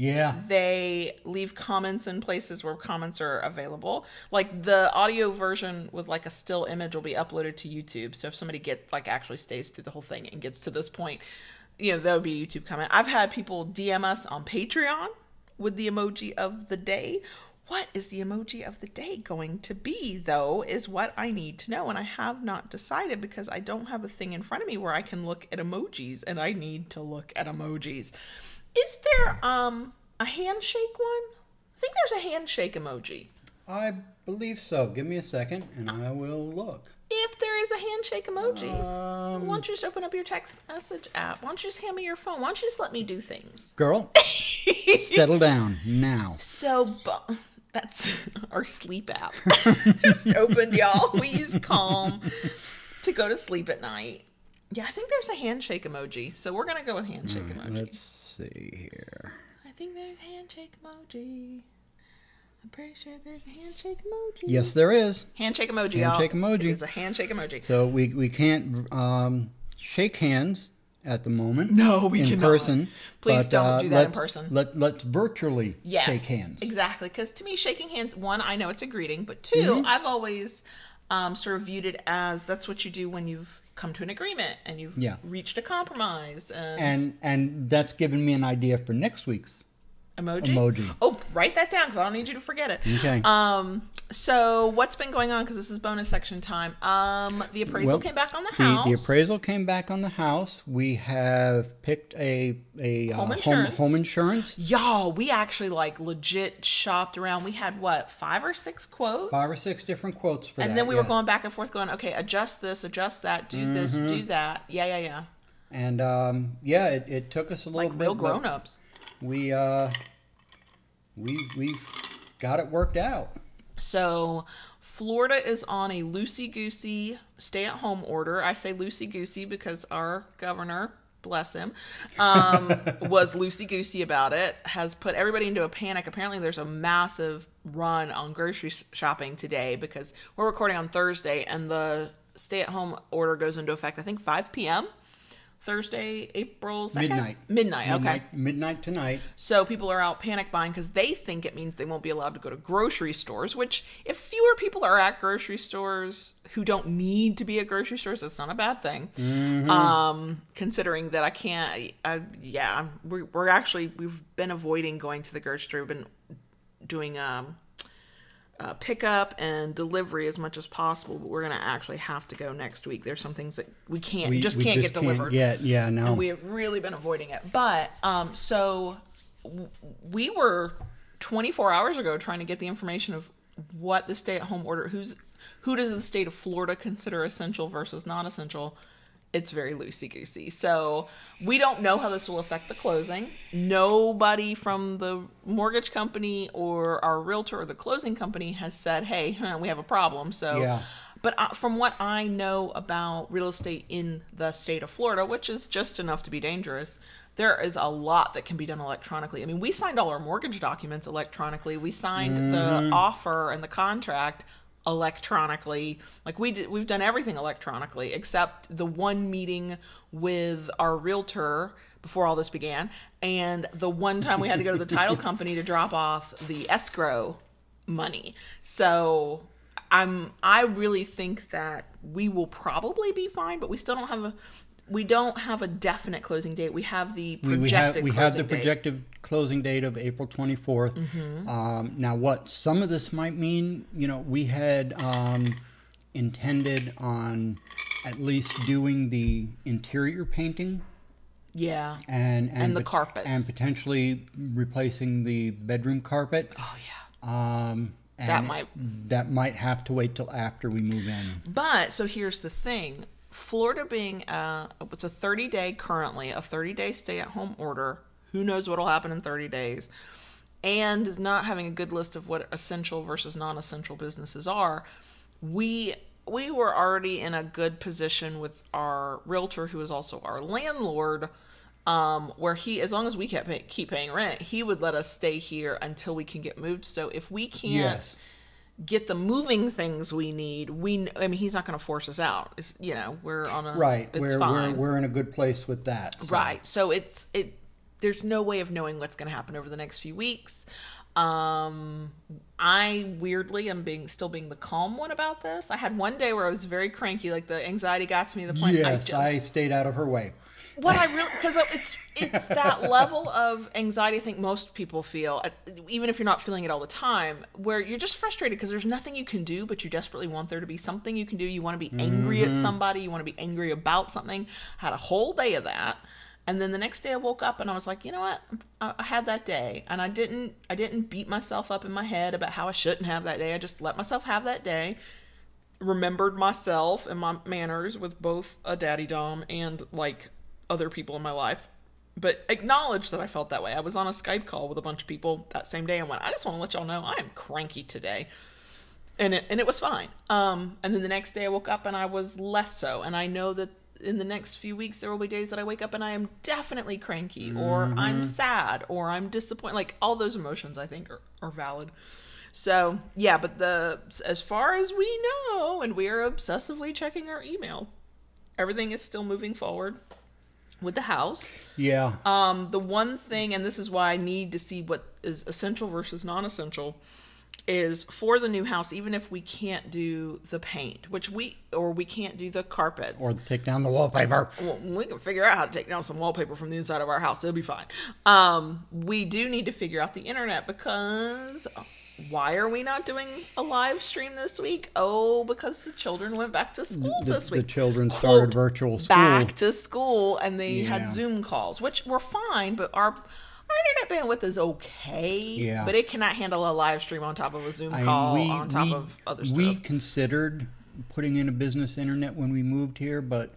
Yeah. they leave comments in places where comments are available. Like the audio version with like a still image will be uploaded to YouTube. So if somebody gets like actually stays through the whole thing and gets to this point, you know, would be a YouTube comment. I've had people DM us on Patreon with the emoji of the day. What is the emoji of the day going to be, though, is what I need to know. And I have not decided because I don't have a thing in front of me where I can look at emojis and I need to look at emojis. Is there um a handshake one? I think there's a handshake emoji. I believe so. Give me a second, and I will look. If there is a handshake emoji, Um, why don't you just open up your text message app? Why don't you just hand me your phone? Why don't you just let me do things? girl, settle down now. So bu- that's our sleep app. just opened, y'all. We use Calm to go to sleep at night. Yeah, I think there's a handshake emoji. So we're gonna go with handshake emoji. See here. I think there's handshake emoji. I'm pretty sure there's a handshake emoji. Yes, there is. Handshake emoji. Handshake y'all. emoji. It is a handshake emoji. So we we can't um, shake hands at the moment. No, we can in cannot. person. Please but, don't uh, do that in person. Let let's virtually yes, shake hands. Exactly, because to me, shaking hands, one, I know it's a greeting, but 2 Mm-hmm. I've always um, sort of viewed it as that's what you do when you've come to an agreement and you've Yeah. reached a compromise. And, And and that's given me an idea for next week's. Emoji. emoji. Oh, write that down because I don't need you to forget it. Okay. Um. So what's been going on? Because this is bonus section time. Um. The appraisal Well, came back on the, The, house. the appraisal came back on the house. We have picked a a uh, Home home, insurance. home insurance. Y'all, we actually like legit shopped around. We had what five or six quotes. Five or six different quotes for that. and then we were going back and forth, going, okay, adjust this, adjust that, do this, Mm-hmm. do that. Yeah, yeah, yeah. And um, yeah, it, it took us a little Like bit. real grown ups. We uh, we we've got it worked out. So Florida is on a loosey goosey stay at home order. I say loosey goosey because our governor, bless him, um, was loosey goosey about it, has put everybody into a panic. Apparently, there's a massive run on grocery shopping today because we're recording on Thursday and the stay at home order goes into effect, I think, 5 p.m. Thursday, April 2nd? Midnight. Midnight, okay. Midnight, midnight tonight. So people are out panic buying because they think it means they won't be allowed to go to grocery stores. Which, if fewer people are at grocery stores who don't need to be at grocery stores, that's not a bad thing. Um, considering that I can't, I, yeah, we're, we're actually we've been avoiding going to the grocery store. We've been doing um, uh, pickup and delivery as much as possible, but we're gonna actually have to go next week. There's some things that we can't, We just we can't just get delivered Can't get, yeah, no. and we have really been avoiding it. But um, so w- we were 24 hours ago trying to get the information of what the stay-at-home order who's who does the state of Florida consider essential versus non-essential. It's very loosey goosey. So we don't know how this will affect the closing. Nobody from the mortgage company or our realtor or the closing company has said, "Hey, huh, we have a problem." So Yeah. but uh, from what I know about real estate in the state of Florida, which is just enough to be dangerous, there is a lot that can be done electronically. I mean, we signed all our mortgage documents electronically. We signed the offer and the contract electronically. Like we did, we've done everything electronically except the one meeting with our realtor before all this began, and the one time we had to go to the title company to drop off the escrow money. So I'm I really think that we will probably be fine, but we still don't have a we don't have a definite closing date. We have the projected we have we have the closing date. projected closing date of April 24th. Mm-hmm. Um, now, what some of this might mean, you know, we had um, intended on at least doing the interior painting Yeah. and And the pot- carpets. and potentially replacing the bedroom carpet. Oh yeah. Um, and That might- that might have to wait till after we move in. But so here's the thing. Florida being uh it's a 30 day currently a 30 day stay at home order. Who knows what'll happen in 30 days? And not having a good list of what essential versus non-essential businesses are, we we were already in a good position with our realtor who is also our landlord um, where he as long as we kept pay, keep paying rent, he would let us stay here until we can get moved. So if we can't Yes. Get the moving things we need, we I mean he's not going to force us out. It's, you know, we're on a Right, It's we're, fine. we're we're in a good place with that. so. Right. So it's it there's no way of knowing what's going to happen over the next few weeks. Um I weirdly am being still being the calm one about this. I had one day where I was very cranky like the anxiety got to me to the point Yes, ju- I stayed out of her way. What I really because it's it's that level of anxiety I think most people feel, even if you're not feeling it all the time, where you're just frustrated because there's nothing you can do, but you desperately want there to be something you can do. You want to be angry at mm-hmm. somebody, you want to be angry about something. I had a whole day of that, and then the next day I woke up and I was like, you know what, I, I had that day, and I didn't I didn't beat myself up in my head about how I shouldn't have that day. I just let myself have that day remembered myself and my manners with both a daddy dom and like other people in my life but acknowledge that I felt that way. I was on a Skype call with a bunch of people that same day and went, I just want to let y'all know I am cranky today. And it, and it was fine. Um, and then the next day I woke up and I was less so. And I know that in the next few weeks there will be days that I wake up and I am definitely cranky or I'm sad or I'm disappointed. Like all those emotions I think are, are valid. So yeah, but the as far as we know, and we are obsessively checking our email, everything is still moving forward. With the house. Yeah. Um, the one thing, and this is why I need to see what is essential versus non-essential, is for the new house. Even if we can't do the paint, which we or we can't do the carpets, or take down the wallpaper. well, we can figure out how to take down some wallpaper from the inside of our house. It'll be fine. Um, we do need to figure out the internet because why are we not doing a live stream this week? Oh, because the children went back to school The, this week. the children started Quote, virtual school. Back to school, and they had Zoom calls, which were fine, but our our internet bandwidth is okay. Yeah. But it cannot handle a live stream on top of a Zoom I- call we- on top we- of other stuff. We considered putting in a business internet when we moved here, but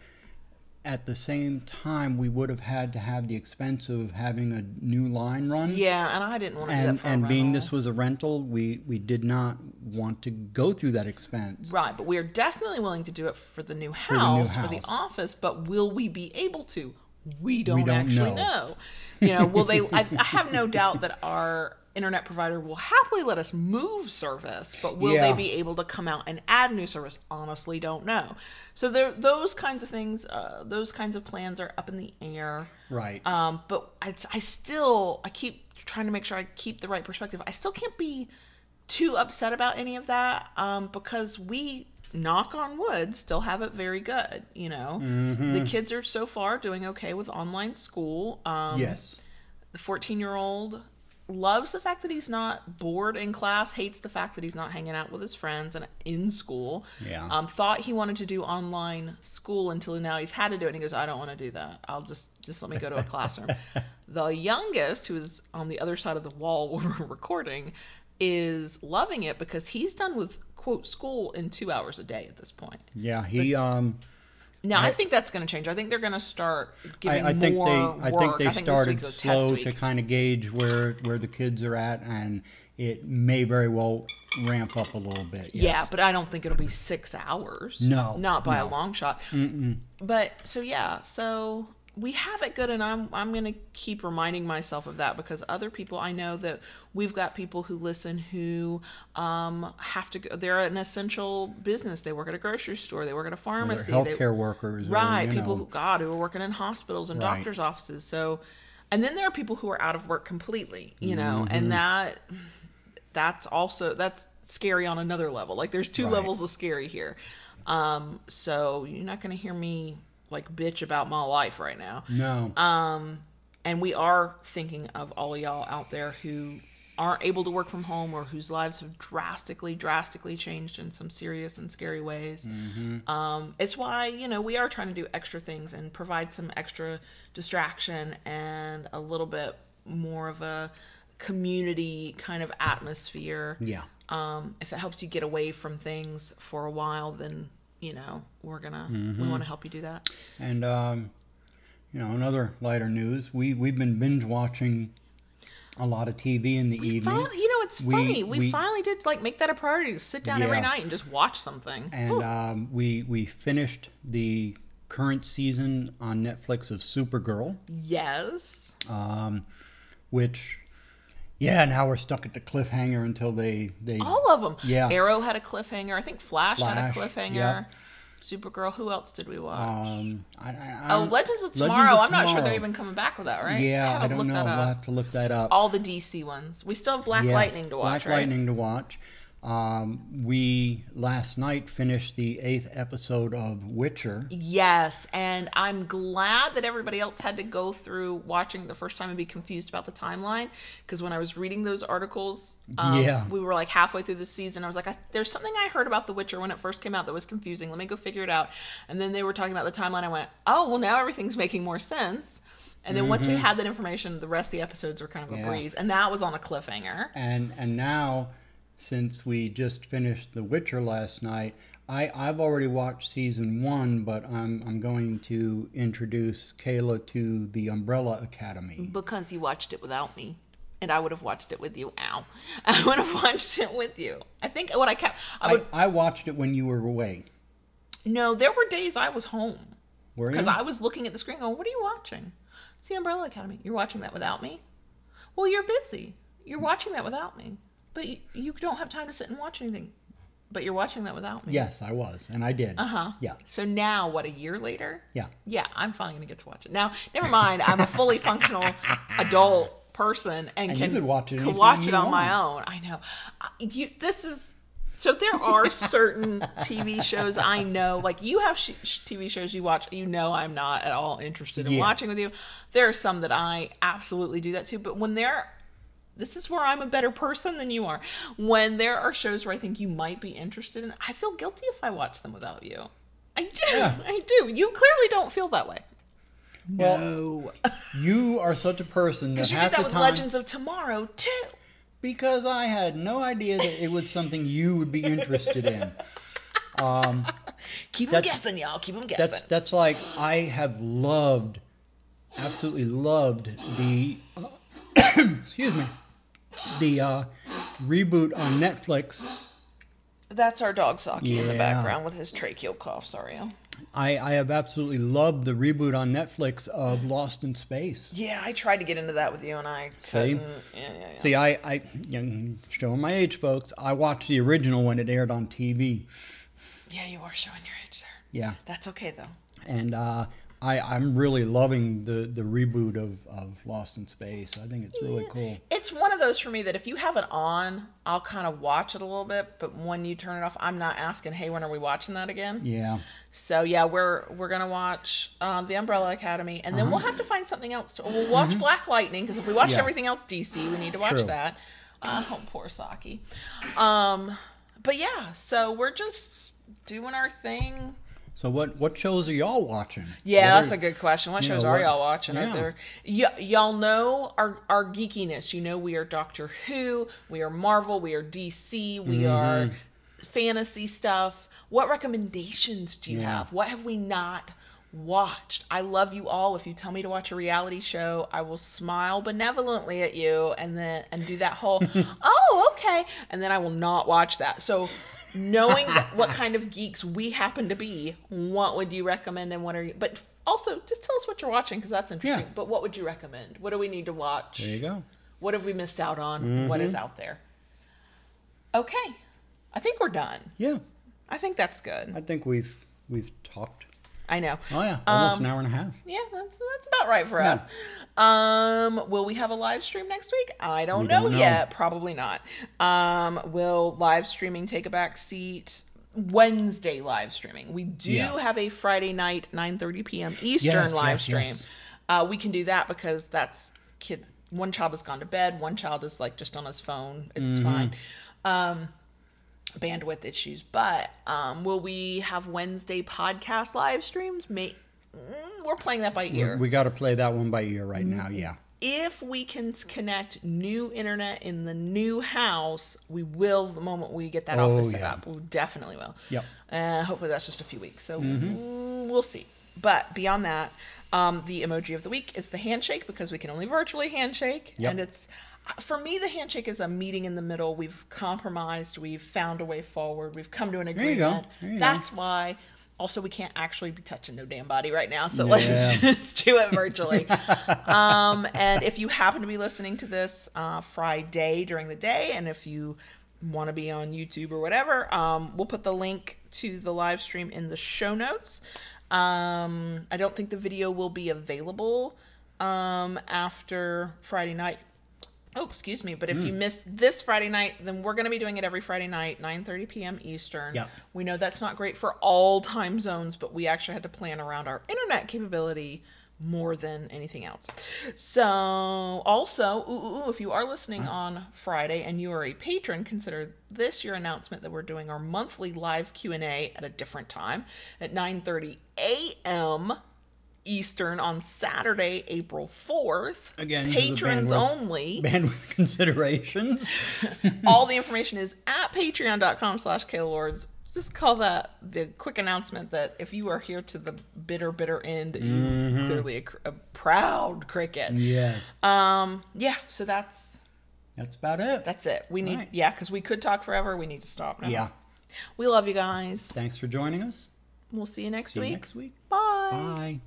at the same time, we would have had to have the expense of having a new line run. yeah, and I didn't want to do And, for and being this was a rental, we, we did not want to go through that expense. Right, but we are definitely willing to do it for the new the new house, for the, office. But will we be able to? We don't, don't actually know. know. You know, will they? I, I have no doubt that our internet provider will happily let us move service, but will Yeah. they be able to come out and add new service? Honestly, don't know. So there, those kinds of things, uh, those kinds of plans are up in the air. Right. Um, but I, I still, I keep trying to make sure I keep the right perspective. I still can't be too upset about any of that um, because we, knock on wood, still have it very good. You know, Mm-hmm. the kids are so far doing okay with online school. Um, yes. the 14 year old loves the fact that he's not bored in class hates the fact that he's not hanging out with his friends and in school Yeah. um, thought he wanted to do online school until now he's had to do it and he goes i don't want to do that i'll just just let me go to a classroom the youngest who's on the other side of the wall where we're recording is loving it because he's done with quote school in two hours a day at this point Yeah. He, um, now i, I- think that's going to change i think they're going to start giving I, I think more they, I work. think they started week's a test slow to kind of gauge where, where the kids are at and it may very well ramp up a little bit. Yeah, but I don't think it'll be six hours. No, not by a long shot. But so yeah, so we have it good, and I'm I'm gonna keep reminding myself of that because other people I know that we've got people who listen who um, have to go. They're an essential business. They work at a grocery store. They work at a They're pharmacy. healthcare they, workers. right? you people know, who God who are working in hospitals and Right. doctors' offices. So, and then there are people who are out of work completely. You know, Mm-hmm. and that that's also that's scary on another level. Like there's two Right. levels of scary here. Um, so you're not going to hear me like bitch about my life right now. No. Um, and we are thinking of all y'all out there who aren't able to work from home or whose lives have drastically, drastically changed in some serious and scary ways. Um, it's why, you know, we are trying to do extra things and provide some extra distraction and a little bit more of a community kind of atmosphere. yeah. Um, if it helps you get away from things for a while, then, you know, we're gonna, Mm-hmm. we want to help you do that. And um, you know, another lighter news. We we've been binge watching a lot of TV in the evening. Finally, you know, it's We- funny. We, we- finally did like make that a priority to sit down every night and just watch something. and um, we we finished the current season on Netflix of Supergirl, yes. um, which yeah, now we're stuck at the cliffhanger until they they All of them. Yeah. Arrow had a cliffhanger. I think Flash, had a cliffhanger. yep. Supergirl. Who else did we watch? um I, I, oh, Legends of Legends Tomorrow. of I'm not sure they're even coming back with that, right? Yeah, I, haven't don't know. We'll have to look that up. All the DC ones. We still have Black Yeah, Lightning to watch, Black right? Lightning to watch. Um, we last night finished the eighth episode of Witcher. Yes, and I'm glad that everybody else had to go through watching the first time and be confused about the timeline. Because when I was reading those articles, um, Yeah. we were like halfway through the season. I was like, I, "There's something I heard about The Witcher when it first came out that was confusing. Let me go figure it out." And then they were talking about the timeline. I went, "Oh, well, now everything's making more sense." And then once we had that information, the rest of the episodes were kind of a Mm-hmm. Yeah. breeze, and that was on a cliffhanger. And and now, since we just finished The Witcher last night, I I've already watched season one, but I'm I'm going to introduce Kayla to the Umbrella Academy. because you watched it without me and i would have watched it with you ow. I would have watched it with you. I think what i kept i I, would I watched it when you were away. no there were days i was home. Were you? because i was looking at the screen going what are you watching? It's the umbrella academy you're watching that without me? Well you're busy. You're watching that without me but you, you don't have time to sit and watch anything But you're watching that without me. Yes, I was, and I did. Uh huh. Yeah. So now, what? A year later? Yeah. Yeah, I'm finally gonna get to watch it. Now, never mind. I'm a fully functional adult person and, And can watch it can watch it on my own. I know. You, this is so. There are certain TV shows I know. Like you have sh- sh- TV shows you watch. You know, I'm not at all interested in Yeah. watching with you. There are some that I absolutely do that too. But when there this is where I'm a better person than you are. When there are shows where I think you might be interested in, I feel guilty if I watch them without you. I do. Yeah. I do. You clearly don't feel that way. Well, No. You are such a person that Because you half did that the with time, Legends of Tomorrow, too. because I had no idea that it was something you would be interested in. Um, Keep them guessing, y'all. Keep them guessing. That's that's like I have loved, absolutely loved the, excuse me, the uh, reboot on Netflix. That's our dog Saki in the background with his tracheal cough. Sorry. I, I have absolutely loved the reboot on Netflix of Lost in Space. Yeah, I tried to get into that with you, and I couldn't. Yeah, yeah, yeah. See, I, I you showing my age, folks. I watched the original when it aired on TV. yeah, you are showing your age there. Yeah, That's okay though. and uh, I, I'm really loving the, the reboot of, of Lost in Space. I think it's really cool. It's one of those for me that if you have it on, I'll kind of watch it a little bit, but when you turn it off, I'm not asking, "Hey, when are we watching that again?" Yeah. So yeah, we're we're gonna watch uh, the Umbrella Academy, and then we'll have to find something else. To, we'll watch Black Lightning because if we watched Mm-hmm. Yeah. everything else DC, we need to watch True. that. Uh, oh, poor Saki. Um, but yeah, so we're just doing our thing. So what what shows are y'all watching? Yeah, that's a good question. What you know, shows are what- y'all watching? Are there? Y- y'all know our our geekiness. You know, we are Doctor Who, we are Marvel, we are DC, we Mm-hmm. are fantasy stuff. What recommendations do you Yeah. have? What have we not watched? I love you all. If you tell me to watch a reality show, I will smile benevolently at you and then and do that whole oh okay, and then I will not watch that. So. Knowing what kind of geeks we happen to be, what would you recommend and what are you? But also, just tell us what you're watching because that's interesting. Yeah. But what would you recommend? What do we need to watch? There you go. What have we missed out on? Mm-hmm. What is out there? Okay, I think we're done. Yeah. I think that's good. I think we've we've talked. I know. Oh yeah, almost Um, an hour and a half. Yeah, that's that's about right for Yeah. us. Um, will we have a live stream next week? I don't know don't know. yet. Probably not. Um, will live streaming take a back seat? Wednesday live streaming. We do Yeah. have a Friday night 9:30 p.m. Eastern Yes, live yes, stream. yes. Uh, we can do that because that's kid. One child has gone to bed. One child is like just on his phone. It's Mm-hmm. fine. Um, bandwidth issues. But um, will we have Wednesday podcast live streams? May mm, we're playing that by ear. We got to play that one by ear right now. Yeah. if we can connect new internet in the new house, we will the moment we get that Oh, office set yeah. up. We definitely will. Yep. Uh, hopefully that's just a few weeks. So Mm-hmm. mm, we'll see. But beyond that, um, the emoji of the week is the handshake because we can only virtually handshake, Yep. and it's for me the handshake is a meeting in the middle. We've compromised. We've found a way forward. We've come to an agreement. you go. That's why. Also, we can't actually be touching no damn body right now, so let's just do it virtually. um, and if you happen to be listening to this uh, Friday during the day, and if you want to be on YouTube or whatever, um, we'll put the link to the live stream in the show notes. Um, I don't think the video will be available um, after Friday night. Oh, excuse me. But if you Hmm. miss this Friday night, then we're going to be doing it every Friday night, 9:30 p.m. Eastern. Yep. We know that's not great for all time zones, but we actually had to plan around our internet capability more than anything else. So, also, ooh, ooh, ooh, if you are listening on Friday and you are a patron, consider this your announcement that we're doing our monthly live Q&A at a different time at 9:30 a.m. Eastern on Saturday, April 4th. Again, these are the patrons bandwidth- only. Bandwidth considerations. All the information is at patreon.com slash klords. Just call that the quick announcement that if you are here to the bitter, bitter end, you clearly a, a proud cricket. yes. Um, yeah, so that's That's about it. that's it. We need Right. yeah, because we could talk forever. We need to stop now. yeah. We love you guys. Thanks for joining us. We'll see you next See week. you next week. Bye. Bye.